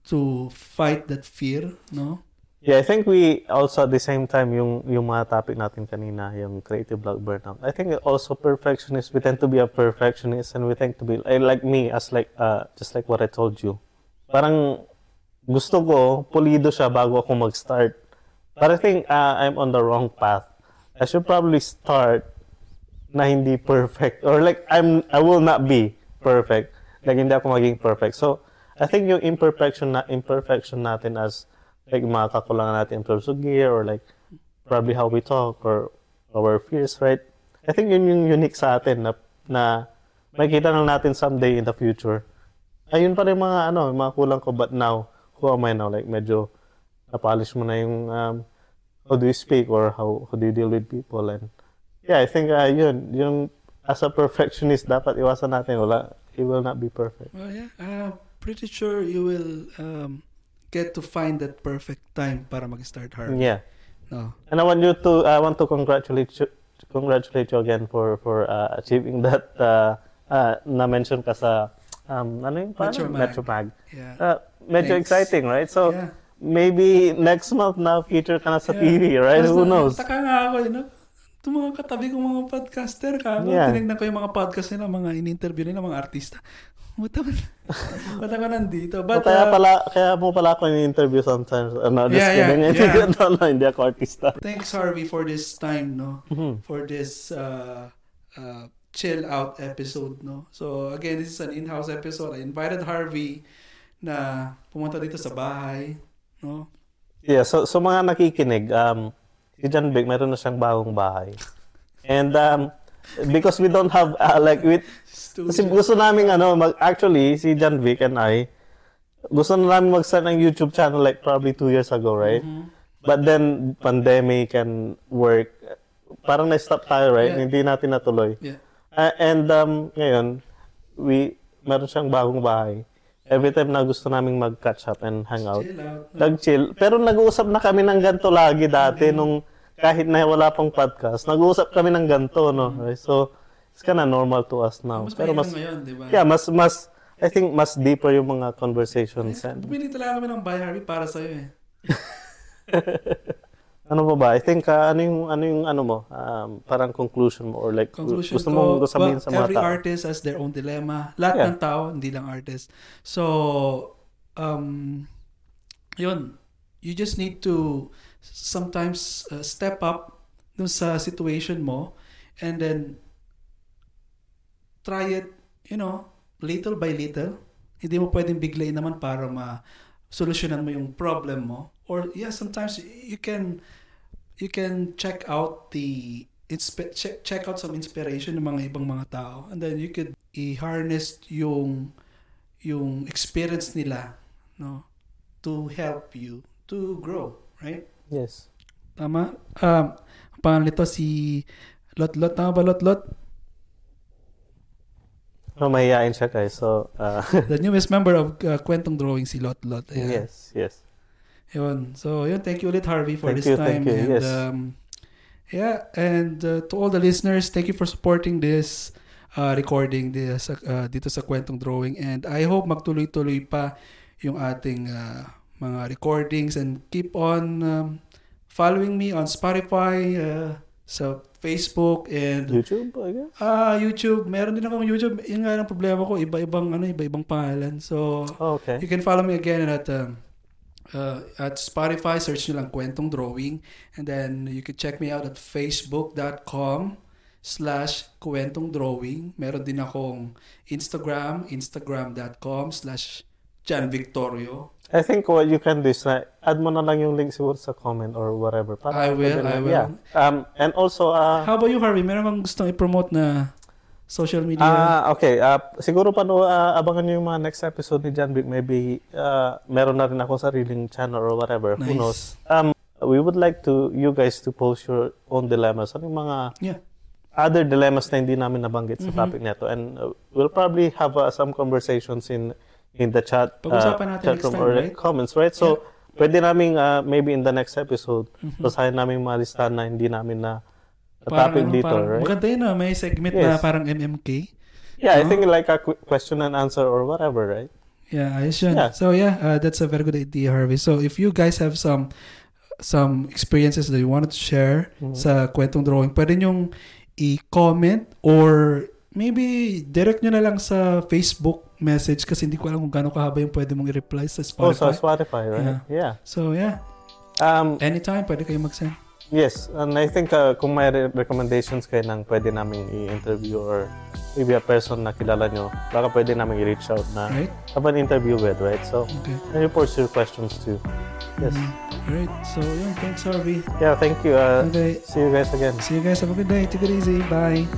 Speaker 1: to fight that fear, no?
Speaker 2: Yeah, I think we also at the same time yung yung mga topic natin kanina, yung creative block burnout. I think also perfectionist. We tend to be a perfectionist and we tend to be I like me as like uh just like what I told you. Parang gusto ko pulido siya bago ako mag-start. But I think uh, I'm on the wrong path. I should probably start na hindi perfect or like I'm I will not be perfect. Like hindi ako maging perfect. So I think yung imperfection na imperfection natin as like mga kakulangan natin in terms of gear or like probably how we talk or our fears, right? I think yun yung unique sa atin na, na makikita lang natin someday in the future. Ayun pa rin mga ano, mga kulang ko but now, who am I now? Like medyo napolish mo na yung um, how do you speak or how, how do you deal with people and yeah, I think uh, yun, yung as a perfectionist dapat iwasan natin wala it will not be perfect.
Speaker 1: Well, yeah, uh, pretty sure you will um, get to find that perfect time para mag-start hard.
Speaker 2: Yeah.
Speaker 1: No.
Speaker 2: And I want you to I want to congratulate you congratulate you again for for uh, achieving that uh, uh, na mention ka sa um ano yung
Speaker 1: Metro
Speaker 2: pangalan?
Speaker 1: Mag.
Speaker 2: Metro Mag.
Speaker 1: Yeah.
Speaker 2: Uh, medyo
Speaker 1: Thanks.
Speaker 2: exciting, right? So
Speaker 1: yeah.
Speaker 2: maybe next month na feature ka na sa
Speaker 1: Yeah.
Speaker 2: TV, right? Who
Speaker 1: na-
Speaker 2: knows?
Speaker 1: Taka nga ako, you know? Itong mga katabi kong mga podcaster ka.
Speaker 2: Yeah.
Speaker 1: Tinignan ko yung mga podcast nila, mga in-interview nila, mga artista. Ba't ako, ba't ako nandito?
Speaker 2: So,
Speaker 1: But,
Speaker 2: kaya
Speaker 1: uh,
Speaker 2: pala kaya mo pala ako in-interview sometimes. Uh, no, just
Speaker 1: Yeah, yeah,
Speaker 2: kidding.
Speaker 1: yeah.
Speaker 2: no, no, hindi ako artista.
Speaker 1: thanks Harvey for this time, no?
Speaker 2: Mhm.
Speaker 1: For this uh, uh, chill out episode, no? So, again, this is an in-house episode. I invited Harvey na pumunta dito sa bahay, no?
Speaker 2: Yeah, so so mga nakikinig, um, si John Vic, meron na siyang bagong bahay. And um, because we don't have, uh, like, we, kasi gusto namin, ano, mag, actually, si John Vic and I, gusto na namin mag-start ng YouTube channel like probably two years ago, right?
Speaker 1: Mhm.
Speaker 2: But then, pandemic and work, parang na-stop tayo, right?
Speaker 1: Yeah.
Speaker 2: Hindi natin natuloy.
Speaker 1: Yeah.
Speaker 2: Uh, and um, ngayon, we, meron siyang bagong bahay. Every time na gusto naming mag-catch up and hang out, nag-chill. Pero nag-uusap na kami ng ganito lagi dati nung kahit na wala pang podcast. Nag-uusap kami ng ganito, no? Right? So, it's kinda normal to us now.
Speaker 1: Mas
Speaker 2: Pero mas,
Speaker 1: ngayon, di ba?
Speaker 2: yeah, mas, mas, I think mas deeper yung mga conversations. And,
Speaker 1: Bumili talaga kami ng buy Harvey para sa'yo eh.
Speaker 2: ano pa ba? I think, uh, ano yung, ano yung, ano mo, um, parang conclusion mo or like,
Speaker 1: Conclusion
Speaker 2: gusto mo sabihin
Speaker 1: well,
Speaker 2: sa mga
Speaker 1: every
Speaker 2: tao.
Speaker 1: artist has their own dilemma. Lahat
Speaker 2: Yeah.
Speaker 1: ng tao, hindi lang artist. So, um, yun, you just need to sometimes uh, step up dun sa situation mo and then try it, you know, little by little. Hindi mo pwedeng biglayin naman para ma-solusyonan mo yung problem mo. Or, yeah, sometimes you can you can check out the inspe- check, check out some inspiration ng mga ibang mga tao and then you could i-harness yung yung experience nila no to help you to grow right
Speaker 2: Yes.
Speaker 1: tama um ang pangalan nito si Lot Lot tama ba Lot Lot
Speaker 2: Oh, mahihain siya guys. So, uh,
Speaker 1: the newest member of uh, Kwentong Drawing si Lot Lot Ayan.
Speaker 2: yes, yes.
Speaker 1: Yun. So, yun. Thank you ulit, Harvey, for
Speaker 2: Thank
Speaker 1: this
Speaker 2: you,
Speaker 1: time.
Speaker 2: thank you.
Speaker 1: And,
Speaker 2: Yes.
Speaker 1: um, yeah, and uh, to all the listeners, thank you for supporting this uh, recording this, uh, dito sa Kwentong Drawing. And I hope magtuloy-tuloy pa yung ating uh, mga recordings and keep on um, following me on Spotify, uh, sa Facebook, and
Speaker 2: YouTube, I guess.
Speaker 1: ah YouTube. Meron din akong YouTube. Yung nga lang problema ko, iba-ibang ano, iba-ibang pangalan. So,
Speaker 2: Oh, okay.
Speaker 1: You can follow me again at um, uh, at Spotify. Search nyo lang Kwentong Drawing. And then you can check me out at facebook.com slash Kwentong Drawing. Meron din akong Instagram, instagram.com slash Jan Victorio.
Speaker 2: I think what you can do is na add mo na lang yung link siguro sa comment or whatever. Para
Speaker 1: I will, I will.
Speaker 2: Yeah. Um, and also, uh,
Speaker 1: How about you, Harvey? Meron kang gustong i-promote na social media?
Speaker 2: Ah, okay. Ah, siguro pa no, ah, abangan niyo yung mga next episode ni John Vic. Maybe ah, meron na rin ako sariling channel or whatever. Who
Speaker 1: Nice.
Speaker 2: knows? Um, we would like to you guys to post your own dilemmas. Ano yung mga
Speaker 1: yeah.
Speaker 2: other dilemmas na hindi namin nabanggit
Speaker 1: Mm-hmm.
Speaker 2: sa topic nito. And uh, we'll probably have uh, some conversations in in the chat, uh,
Speaker 1: Pag-usapan natin
Speaker 2: chat room
Speaker 1: time,
Speaker 2: or
Speaker 1: right?
Speaker 2: comments, right? So, pwede namin uh, maybe in the next episode,
Speaker 1: Mm-hmm.
Speaker 2: basahin namin mga listahan na hindi namin na na
Speaker 1: Parang
Speaker 2: topic
Speaker 1: ano,
Speaker 2: dito,
Speaker 1: parang-
Speaker 2: right?
Speaker 1: Maganda yun, ah. may segment na
Speaker 2: Yes.
Speaker 1: parang MMK.
Speaker 2: Yeah, I
Speaker 1: No?
Speaker 2: think like a qu- question and answer or whatever, right?
Speaker 1: Yeah, ayos yun.
Speaker 2: Yeah.
Speaker 1: So yeah, uh, that's a very good idea, Harvey. So if you guys have some some experiences that you wanted to share
Speaker 2: Mhm.
Speaker 1: sa kwentong drawing, pwede nyong i-comment or maybe direct nyo na lang sa Facebook message kasi hindi ko alam kung gaano kahaba yung pwede mong i-reply sa
Speaker 2: Oh, sa
Speaker 1: Spotify.
Speaker 2: Spotify, right? Yeah.
Speaker 1: So yeah,
Speaker 2: Um,
Speaker 1: anytime pwede kayo mag-send.
Speaker 2: yes, and I think uh, kung may re- recommendations kayo ng pwede namin i-interview or maybe a person na kilala nyo, baka pwede namin i-reach out na
Speaker 1: Right?
Speaker 2: have an interview with, right? So,
Speaker 1: Okay.
Speaker 2: and you post your questions too. Yes.
Speaker 1: Mhm. Alright. So yeah, thanks Harvey.
Speaker 2: Yeah, thank you. Uh,
Speaker 1: Okay.
Speaker 2: see you guys again.
Speaker 1: See you guys. Have a good day. Take it easy. Bye.